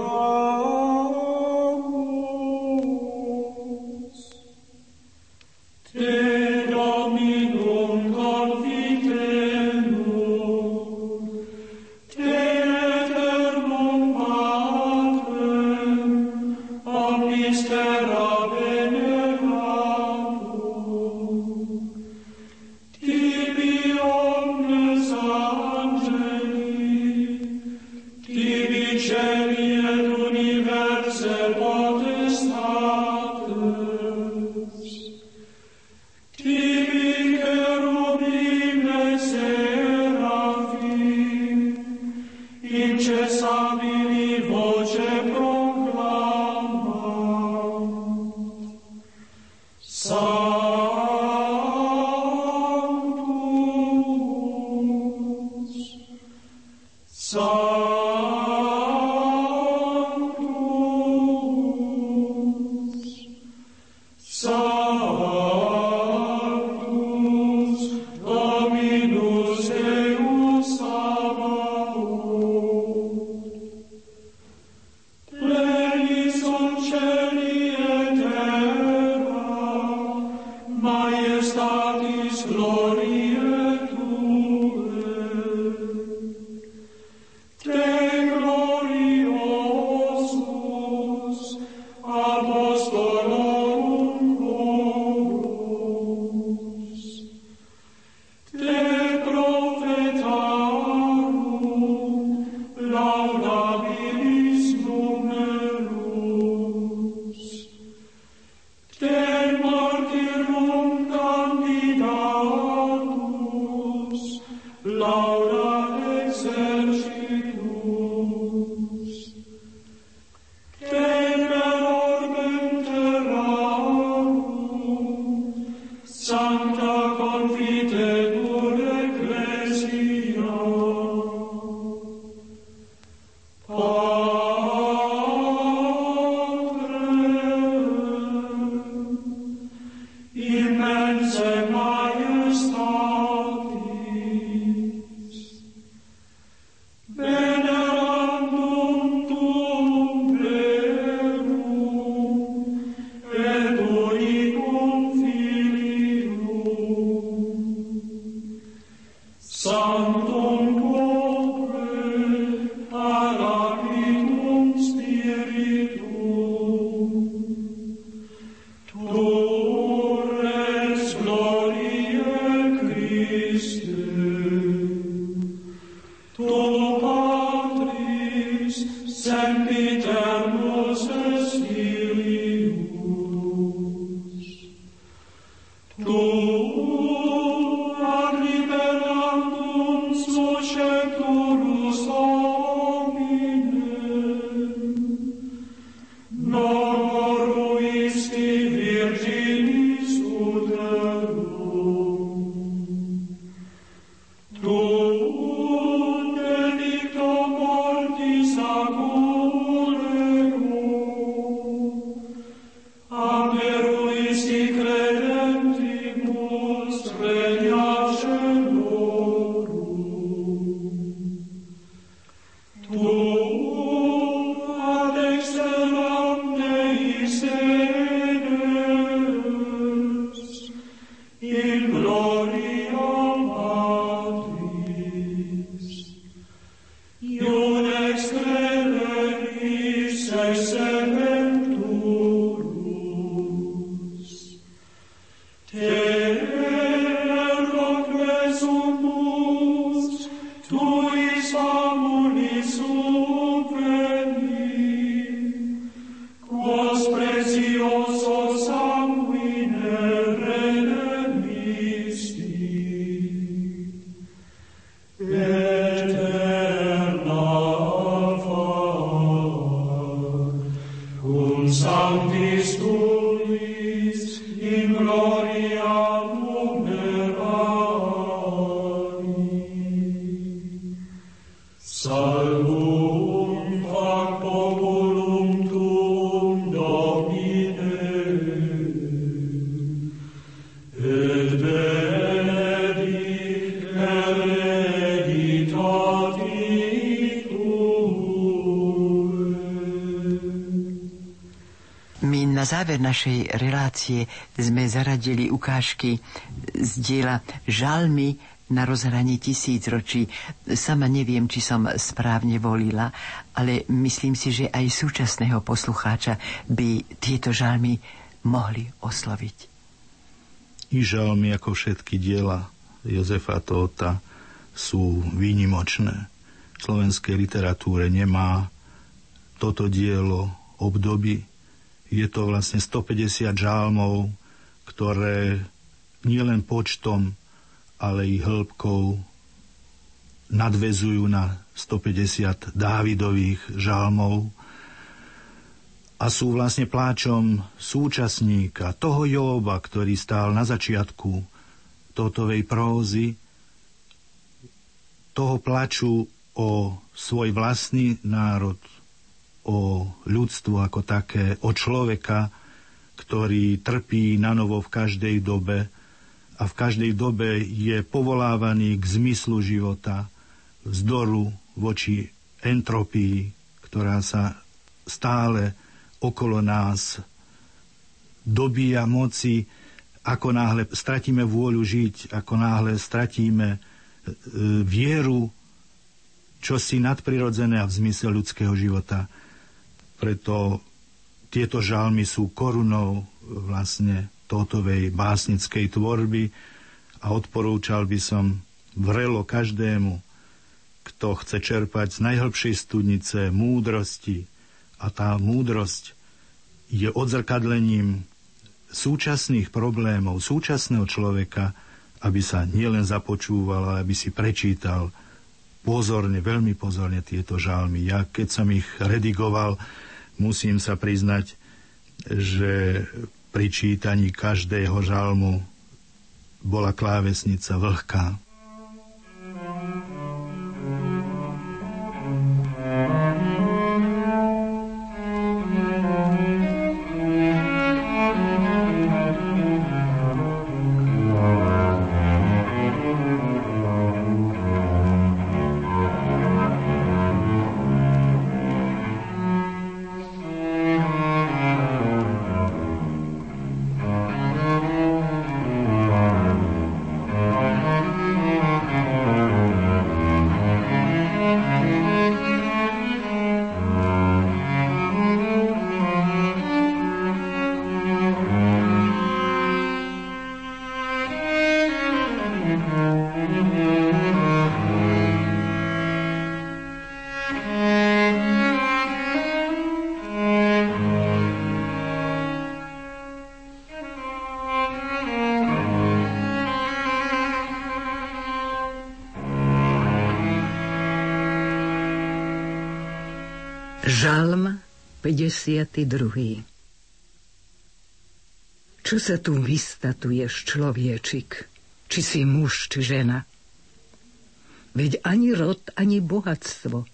Našej relácie sme zaradili ukážky z diela Žalmy na rozhranie tisíc ročí. Sama neviem, či som správne volila, ale myslím si, že aj súčasného poslucháča by tieto žalmy mohli osloviť. I žalmy, ako všetky diela Jozefa Tóta, sú výnimočné. V slovenskej literatúre nemá toto dielo obdoby je to vlastne 150 žálmov, ktoré nielen počtom, ale i hĺbkou nadvezujú na 150 Dávidových žálmov a sú vlastne pláčom súčasníka, toho Jóba, ktorý stál na začiatku totovej prózy, toho plaču o svoj vlastný národ, o ľudstvo ako také, o človeka, ktorý trpí na novo v každej dobe a v každej dobe je povolávaný k zmyslu života, vzdoru voči entropii, ktorá sa stále okolo nás dobíja moci, ako náhle stratíme vôľu žiť, ako náhle stratíme e, vieru, čo si nadprirodzené a v zmysle ľudského života. Preto tieto žalmy sú korunou vlastne totovej básnickej tvorby a odporúčal by som vrelo každému, kto chce čerpať z najhlbšej studnice múdrosti a tá múdrosť je odzrkadlením súčasných problémov súčasného človeka, aby sa nielen započúval, ale aby si prečítal pozorne, veľmi pozorne tieto žalmy. Ja keď som ich redigoval, musím sa priznať, že pri čítaní každého žalmu bola klávesnica vlhká. 52. Čo sa tu vystatuješ, človečik? Či si muž, či žena? Veď ani rod, ani bohatstvo,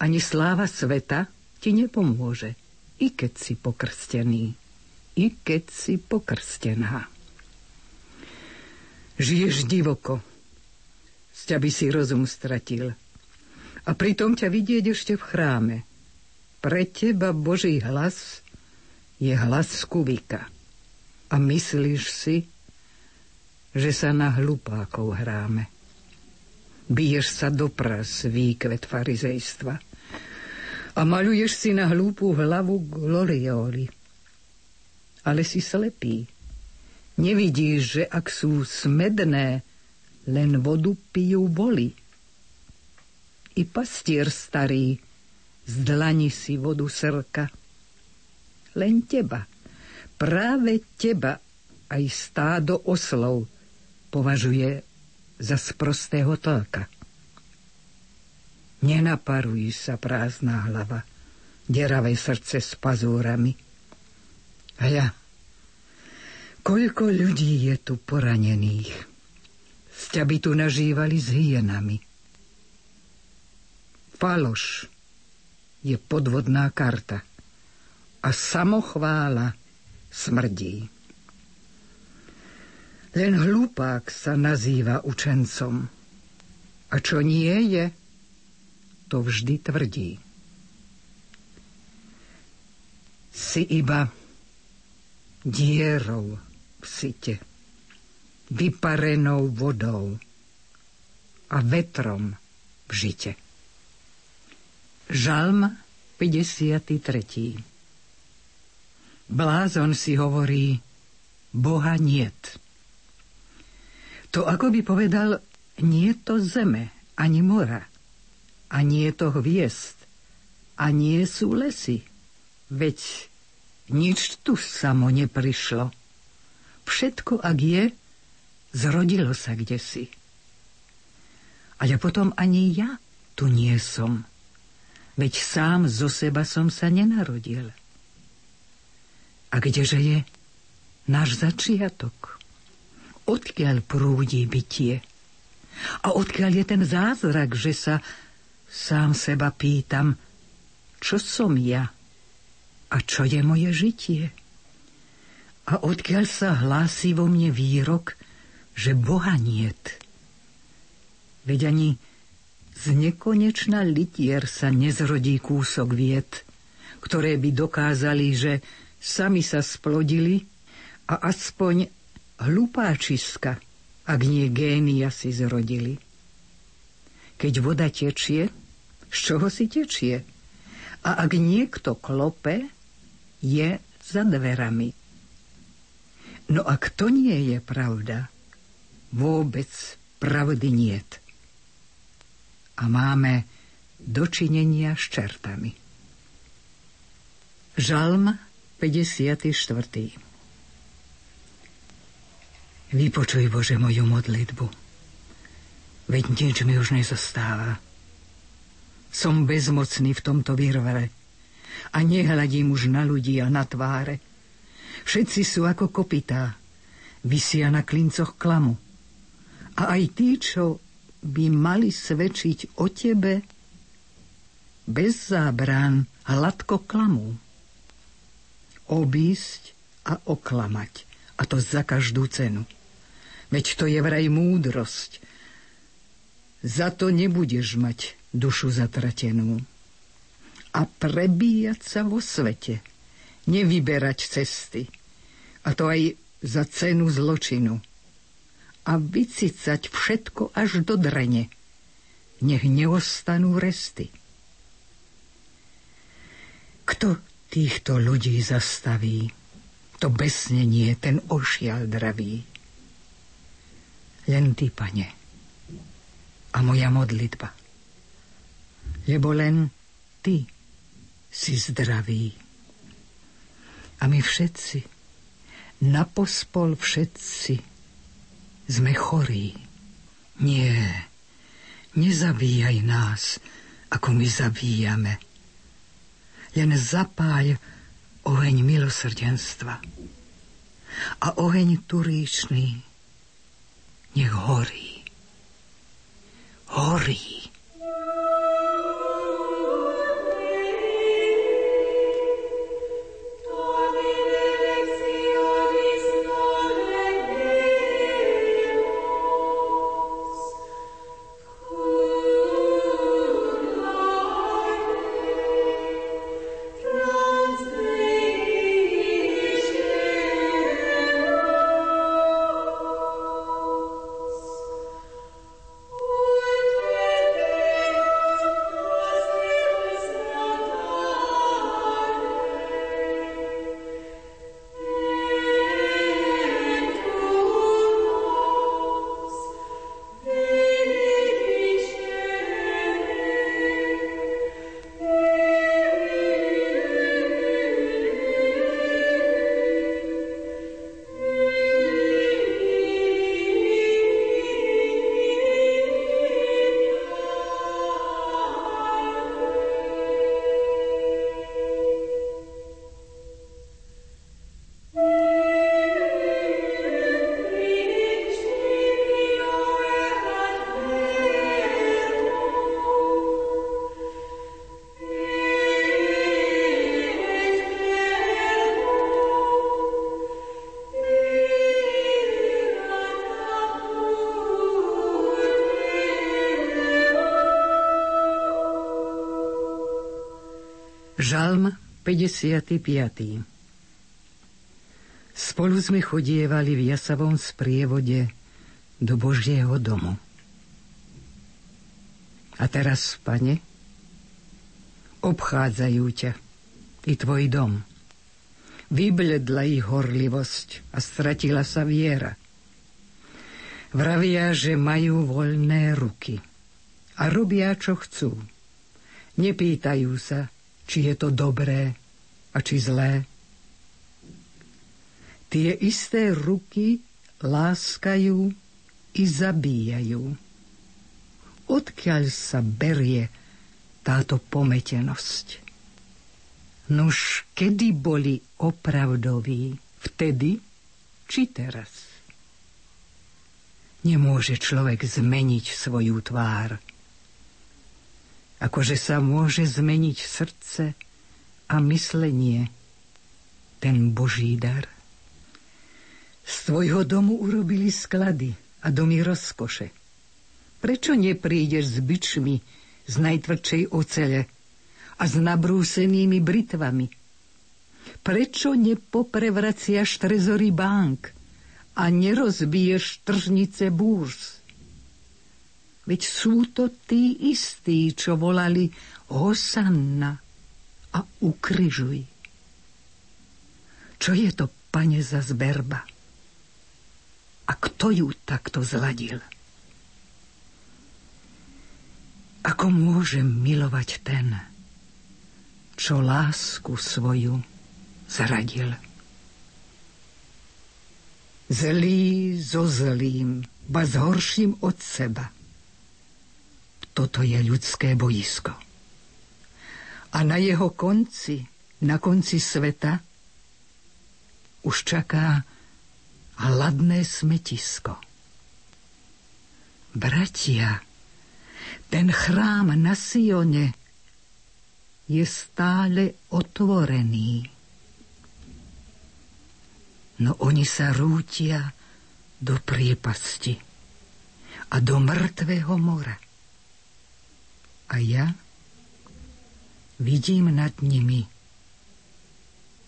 ani sláva sveta ti nepomôže, i keď si pokrstený, i keď si pokrstená. Žiješ divoko, z ťa by si rozum stratil. A pritom ťa vidieť ešte v chráme. Pre teba Boží hlas je hlas skubika. A myslíš si, že sa na hlupákov hráme. Biješ sa do pras výkvet farizejstva a maluješ si na hlúpu hlavu glorioli. Ale si slepý. Nevidíš, že ak sú smedné, len vodu pijú boli. I pastier starý z dlani si vodu srka. Len teba, práve teba aj stádo oslov považuje za sprostého tlka. Nenaparuj sa prázdna hlava, deravé srdce s pazúrami. ja, koľko ľudí je tu poranených. Sťa by tu nažívali s hyenami. Faloš je podvodná karta a samochvála smrdí. Len hlupák sa nazýva učencom. A čo nie je, to vždy tvrdí. Si iba dierou v site, vyparenou vodou a vetrom v žite. Žalm 53. Blázon si hovorí, Boha niet. To ako by povedal, nie to zeme, ani mora, a nie to hviezd, a nie sú lesy. Veď nič tu samo neprišlo. Všetko, ak je, zrodilo sa kde si. Ale potom ani ja tu nie som. Veď sám zo seba som sa nenarodil. A kdeže je náš začiatok? odkiaľ prúdi bytie. A odkiaľ je ten zázrak, že sa sám seba pýtam, čo som ja a čo je moje žitie. A odkiaľ sa hlási vo mne výrok, že Boha niet. Veď ani z nekonečna litier sa nezrodí kúsok vied, ktoré by dokázali, že sami sa splodili a aspoň hlupáčiska, ak nie génia si zrodili. Keď voda tečie, z čoho si tečie? A ak niekto klope, je za dverami. No ak to nie je pravda, vôbec pravdy niet. A máme dočinenia s čertami. Žalm 54. Vypočuj, Bože, moju modlitbu. Veď nič mi už nezostáva. Som bezmocný v tomto výrvere a nehľadím už na ľudí a na tváre. Všetci sú ako kopitá, vysia na klincoch klamu. A aj tí, čo by mali svedčiť o tebe, bez zábrán hladko klamú. Obísť a oklamať, a to za každú cenu. Veď to je vraj múdrosť. Za to nebudeš mať dušu zatratenú. A prebíjať sa vo svete, nevyberať cesty. A to aj za cenu zločinu. A vycicať všetko až do drene. Nech neostanú resty. Kto týchto ľudí zastaví? To besnenie, ten ošial dravý len Ty, Pane, a moja modlitba. Lebo len Ty si zdravý. A my všetci, na pospol všetci, sme chorí. Nie, nezabíjaj nás, ako my zabíjame. len zapáj oheň milosrdenstva. A oheň turíčný nech horí. Horí. Žalm 55. Spolu sme chodievali v jasavom sprievode do Božieho domu. A teraz, pane, obchádzajú ťa i tvoj dom. Vybledla ich horlivosť a stratila sa viera. Vravia, že majú voľné ruky a robia, čo chcú. Nepýtajú sa, či je to dobré a či zlé. Tie isté ruky láskajú i zabíjajú. Odkiaľ sa berie táto pometenosť? Nuž, kedy boli opravdoví? Vtedy či teraz? Nemôže človek zmeniť svoju tvár – akože sa môže zmeniť srdce a myslenie, ten Boží dar. Z tvojho domu urobili sklady a domy rozkoše. Prečo neprídeš s byčmi z najtvrdšej ocele a s nabrúsenými britvami? Prečo nepoprevraciaš trezory bank a nerozbiješ tržnice búrs? Veď sú to tí istí, čo volali Hosanna a ukryžuj. Čo je to, pane, za zberba? A kto ju takto zladil? Ako môžem milovať ten, čo lásku svoju zradil? Zlý so zlým, ba s horším od seba – toto je ľudské bojisko. A na jeho konci, na konci sveta, už čaká hladné smetisko. Bratia, ten chrám na Sione je stále otvorený. No oni sa rútia do priepasti a do mŕtvého mora a ja vidím nad nimi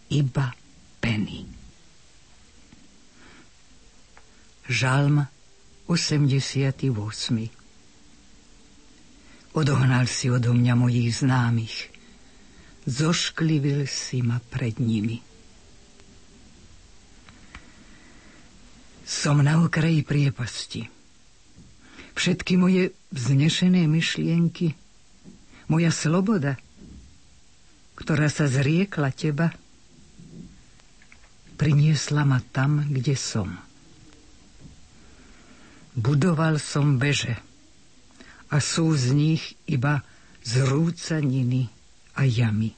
iba peny. Žalm 88. Odohnal si odo mňa mojich známych. Zošklivil si ma pred nimi. Som na okraji priepasti. Všetky moje vznešené myšlienky moja sloboda, ktorá sa zriekla teba, priniesla ma tam, kde som. Budoval som veže a sú z nich iba zrúcaniny a jamy.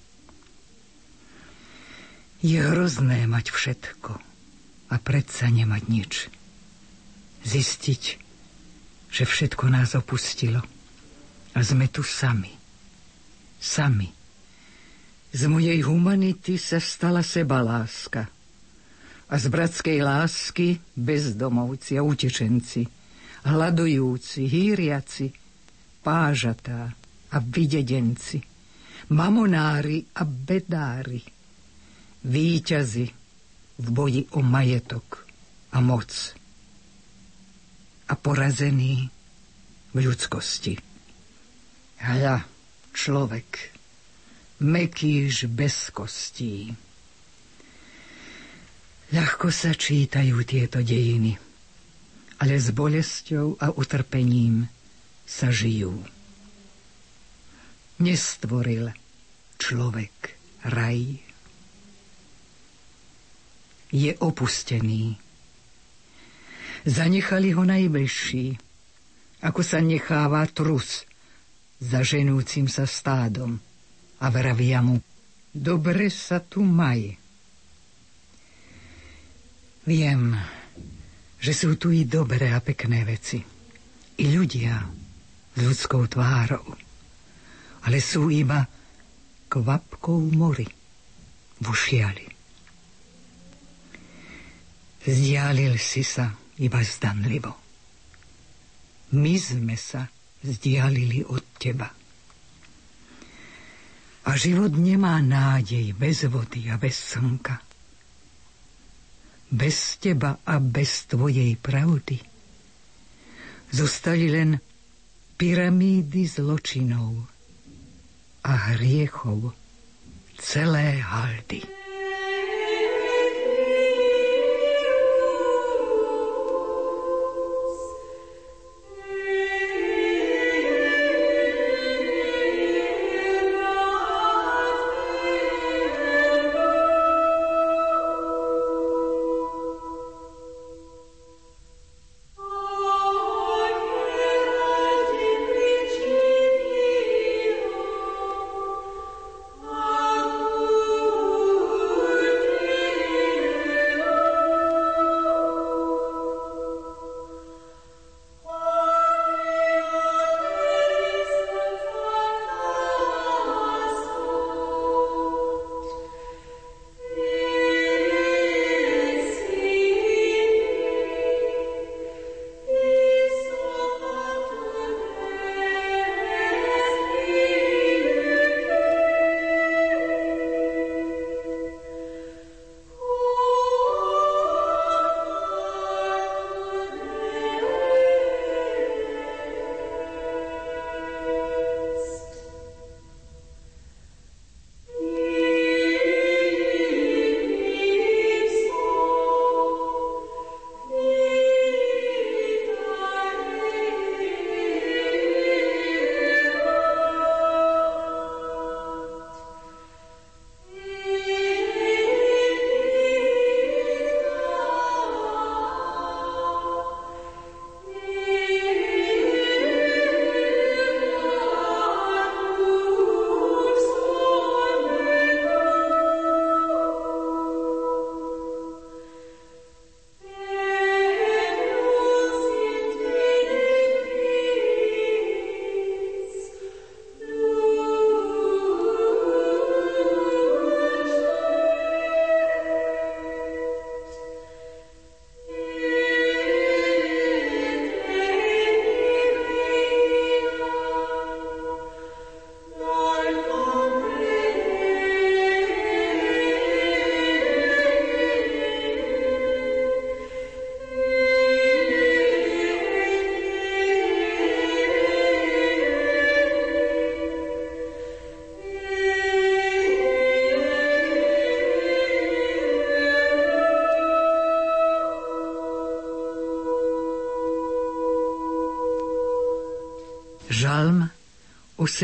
Je hrozné mať všetko a predsa nemať nič. Zistiť, že všetko nás opustilo a sme tu sami. Sami. Z mojej humanity sa stala seba láska. A z bratskej lásky bezdomovci a utečenci, hľadujúci, hýriaci, pážatá a vydedenci, mamonári a bedári – výťazi v boji o majetok a moc a porazený v ľudskosti. Hľa, človek, mekýž bez kostí. Ľahko sa čítajú tieto dejiny, ale s bolesťou a utrpením sa žijú. Nestvoril človek raj je opustený. Zanechali ho najbližší, ako sa necháva trus za ženúcim sa stádom a vravia mu, dobre sa tu maj. Viem, že sú tu i dobré a pekné veci. I ľudia s ľudskou tvárou. Ale sú iba kvapkou mori v ušiali. Zdialil si sa iba zdanlivo. My sme sa vzdialili od teba. A život nemá nádej bez vody a bez slnka. Bez teba a bez tvojej pravdy zostali len pyramídy zločinov a hriechov celé haldy.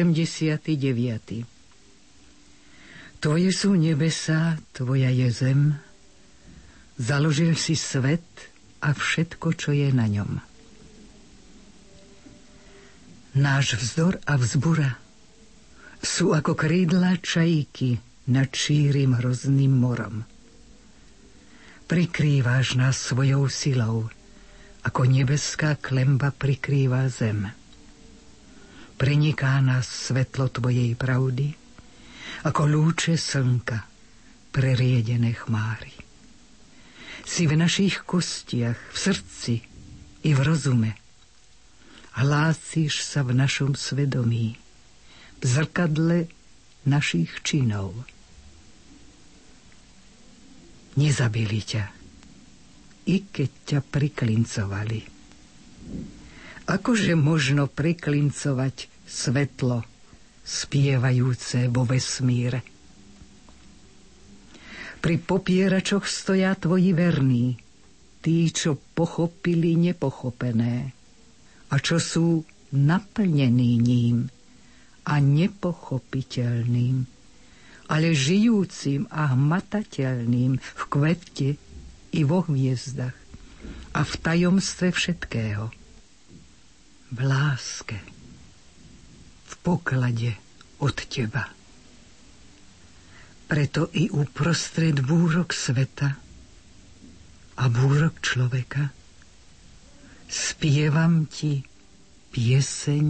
89. Tvoje sú nebesa, tvoja je zem, založil si svet a všetko, čo je na ňom. Náš vzdor a vzbura sú ako krídla čajky nad šírim hrozným morom – Prikrýváš nás svojou silou, ako nebeská klemba prikrýva zem. Preniká nás svetlo Tvojej pravdy, ako lúče slnka preriedené chmáry. Si v našich kostiach, v srdci i v rozume. Hlásíš sa v našom svedomí, v zrkadle našich činov. Nezabili ťa, i keď ťa priklincovali. Akože možno priklincovať svetlo, spievajúce vo vesmíre? Pri popieračoch stoja tvoji verní, tí, čo pochopili nepochopené a čo sú naplnení ním a nepochopiteľným, ale žijúcim a hmatateľným v kvete i vo hviezdach a v tajomstve všetkého. V láske, poklade od teba. Preto i uprostred búrok sveta a búrok človeka spievam ti pieseň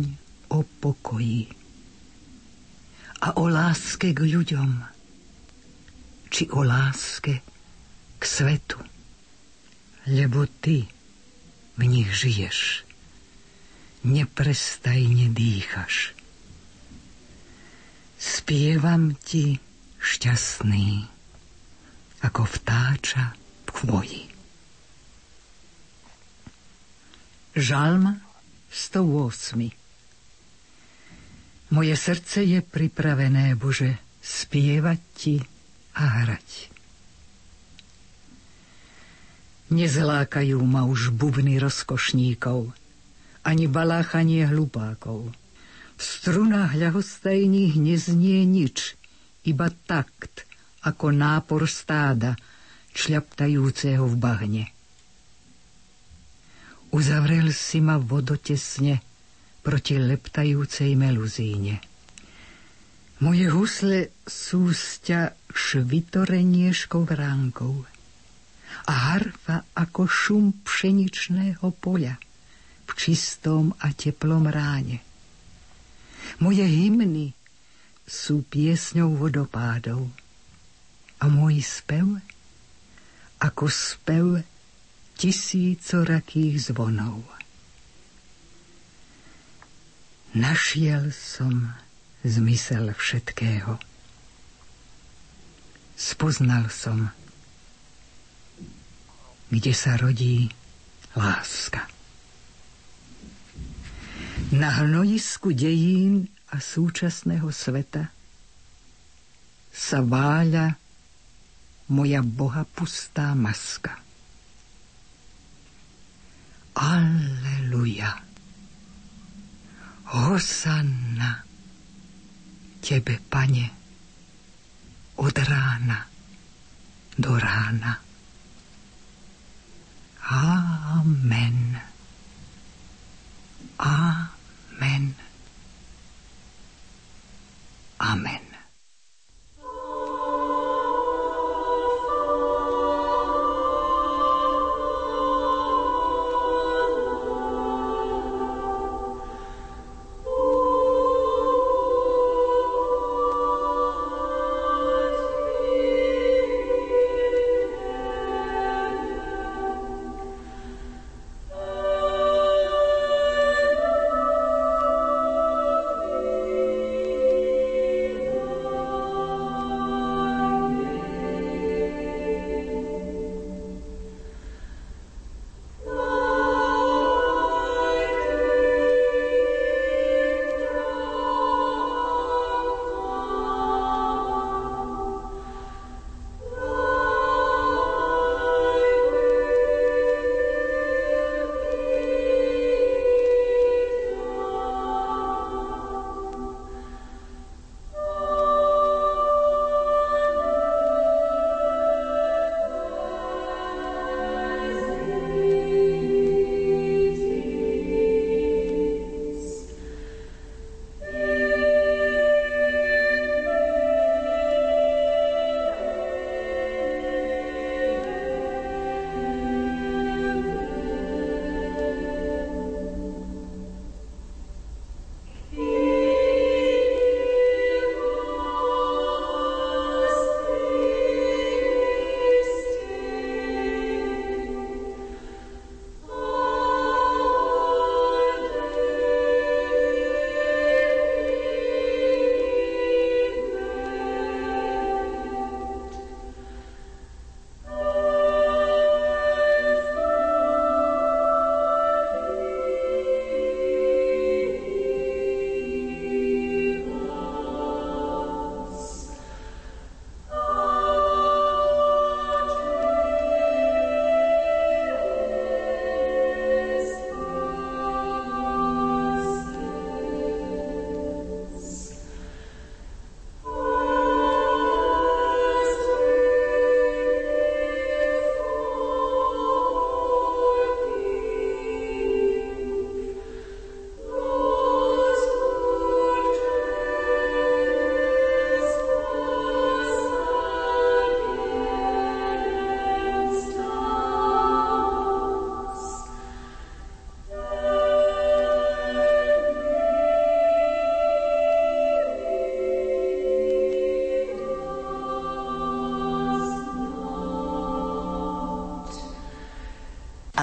o pokoji a o láske k ľuďom, či o láske k svetu, lebo ty v nich žiješ, neprestajne dýchaš. Spievam ti šťastný, ako vtáča v chvoji. Žalm 108 Moje srdce je pripravené, Bože, spievať Ti a hrať. Nezlákajú ma už bubny rozkošníkov, ani baláchanie hlupákov. V strunách ľahostajných neznie nič, iba takt, ako nápor stáda, čľaptajúceho v bahne. Uzavrel si ma vodotesne proti leptajúcej meluzíne. Moje husle sú sťa švitorenieškou vránkou a harfa ako šum pšeničného poľa v čistom a teplom ráne. Moje hymny sú piesňou vodopádov a môj spev ako spev tisícorakých zvonov. Našiel som zmysel všetkého. Spoznal som, kde sa rodí láska. Na hnojisku dejín a súčasného sveta sa váľa moja boha pustá maska. Aleluja. Hosanna Tebe, Pane, od rána do rána. Amen. Amen. Amen. A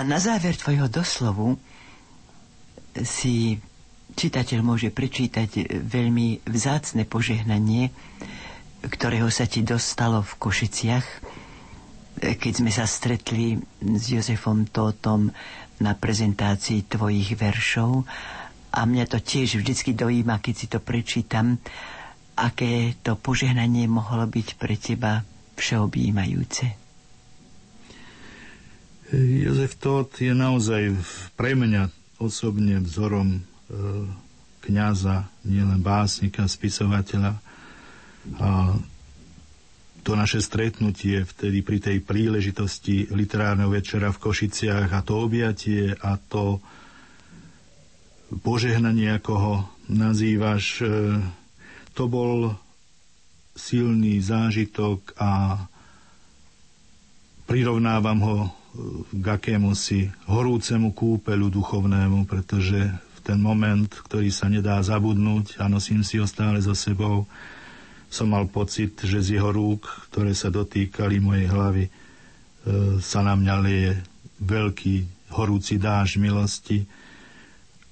na záver tvojho doslovu si čitateľ môže prečítať veľmi vzácne požehnanie, ktorého sa ti dostalo v Košiciach, keď sme sa stretli s Jozefom Tótom na prezentácii tvojich veršov a mňa to tiež vždycky dojíma, keď si to prečítam, aké to požehnanie mohlo byť pre teba všeobjímajúce. Jozef Tóth je naozaj pre mňa osobne vzorom e, kniaza, nielen básnika, spisovateľa. A to naše stretnutie vtedy pri tej príležitosti literárneho večera v Košiciach a to objatie a to požehnanie, ako ho nazývaš, e, to bol silný zážitok a prirovnávam ho k akému si horúcemu kúpelu duchovnému, pretože v ten moment, ktorý sa nedá zabudnúť a nosím si ho stále so sebou, som mal pocit, že z jeho rúk, ktoré sa dotýkali mojej hlavy, e, sa na mňa lieje veľký horúci dáž milosti,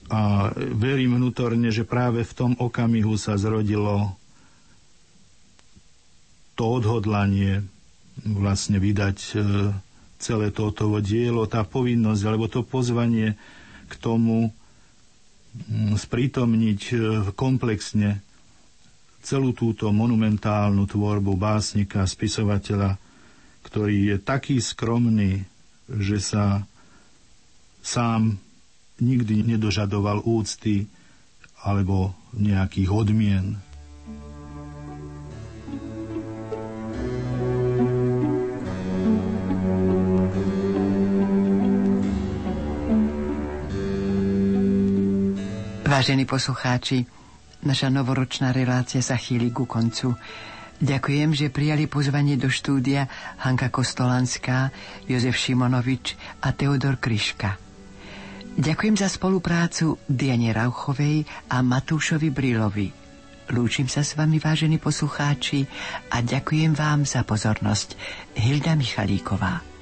a verím vnútorne, že práve v tom okamihu sa zrodilo to odhodlanie vlastne vydať e, celé toto dielo, tá povinnosť, alebo to pozvanie k tomu sprítomniť e, komplexne celú túto monumentálnu tvorbu básnika, spisovateľa, ktorý je taký skromný, že sa sám nikdy nedožadoval úcty alebo nejakých odmien. Vážení poslucháči, naša novoročná relácia sa chýli ku koncu. Ďakujem, že prijali pozvanie do štúdia Hanka Kostolanská, Jozef Šimonovič a Teodor Kryška. Ďakujem za spoluprácu Diane Rauchovej a Matúšovi Brilovi. Lúčim sa s vami, vážení poslucháči, a ďakujem vám za pozornosť. Hilda Michalíková.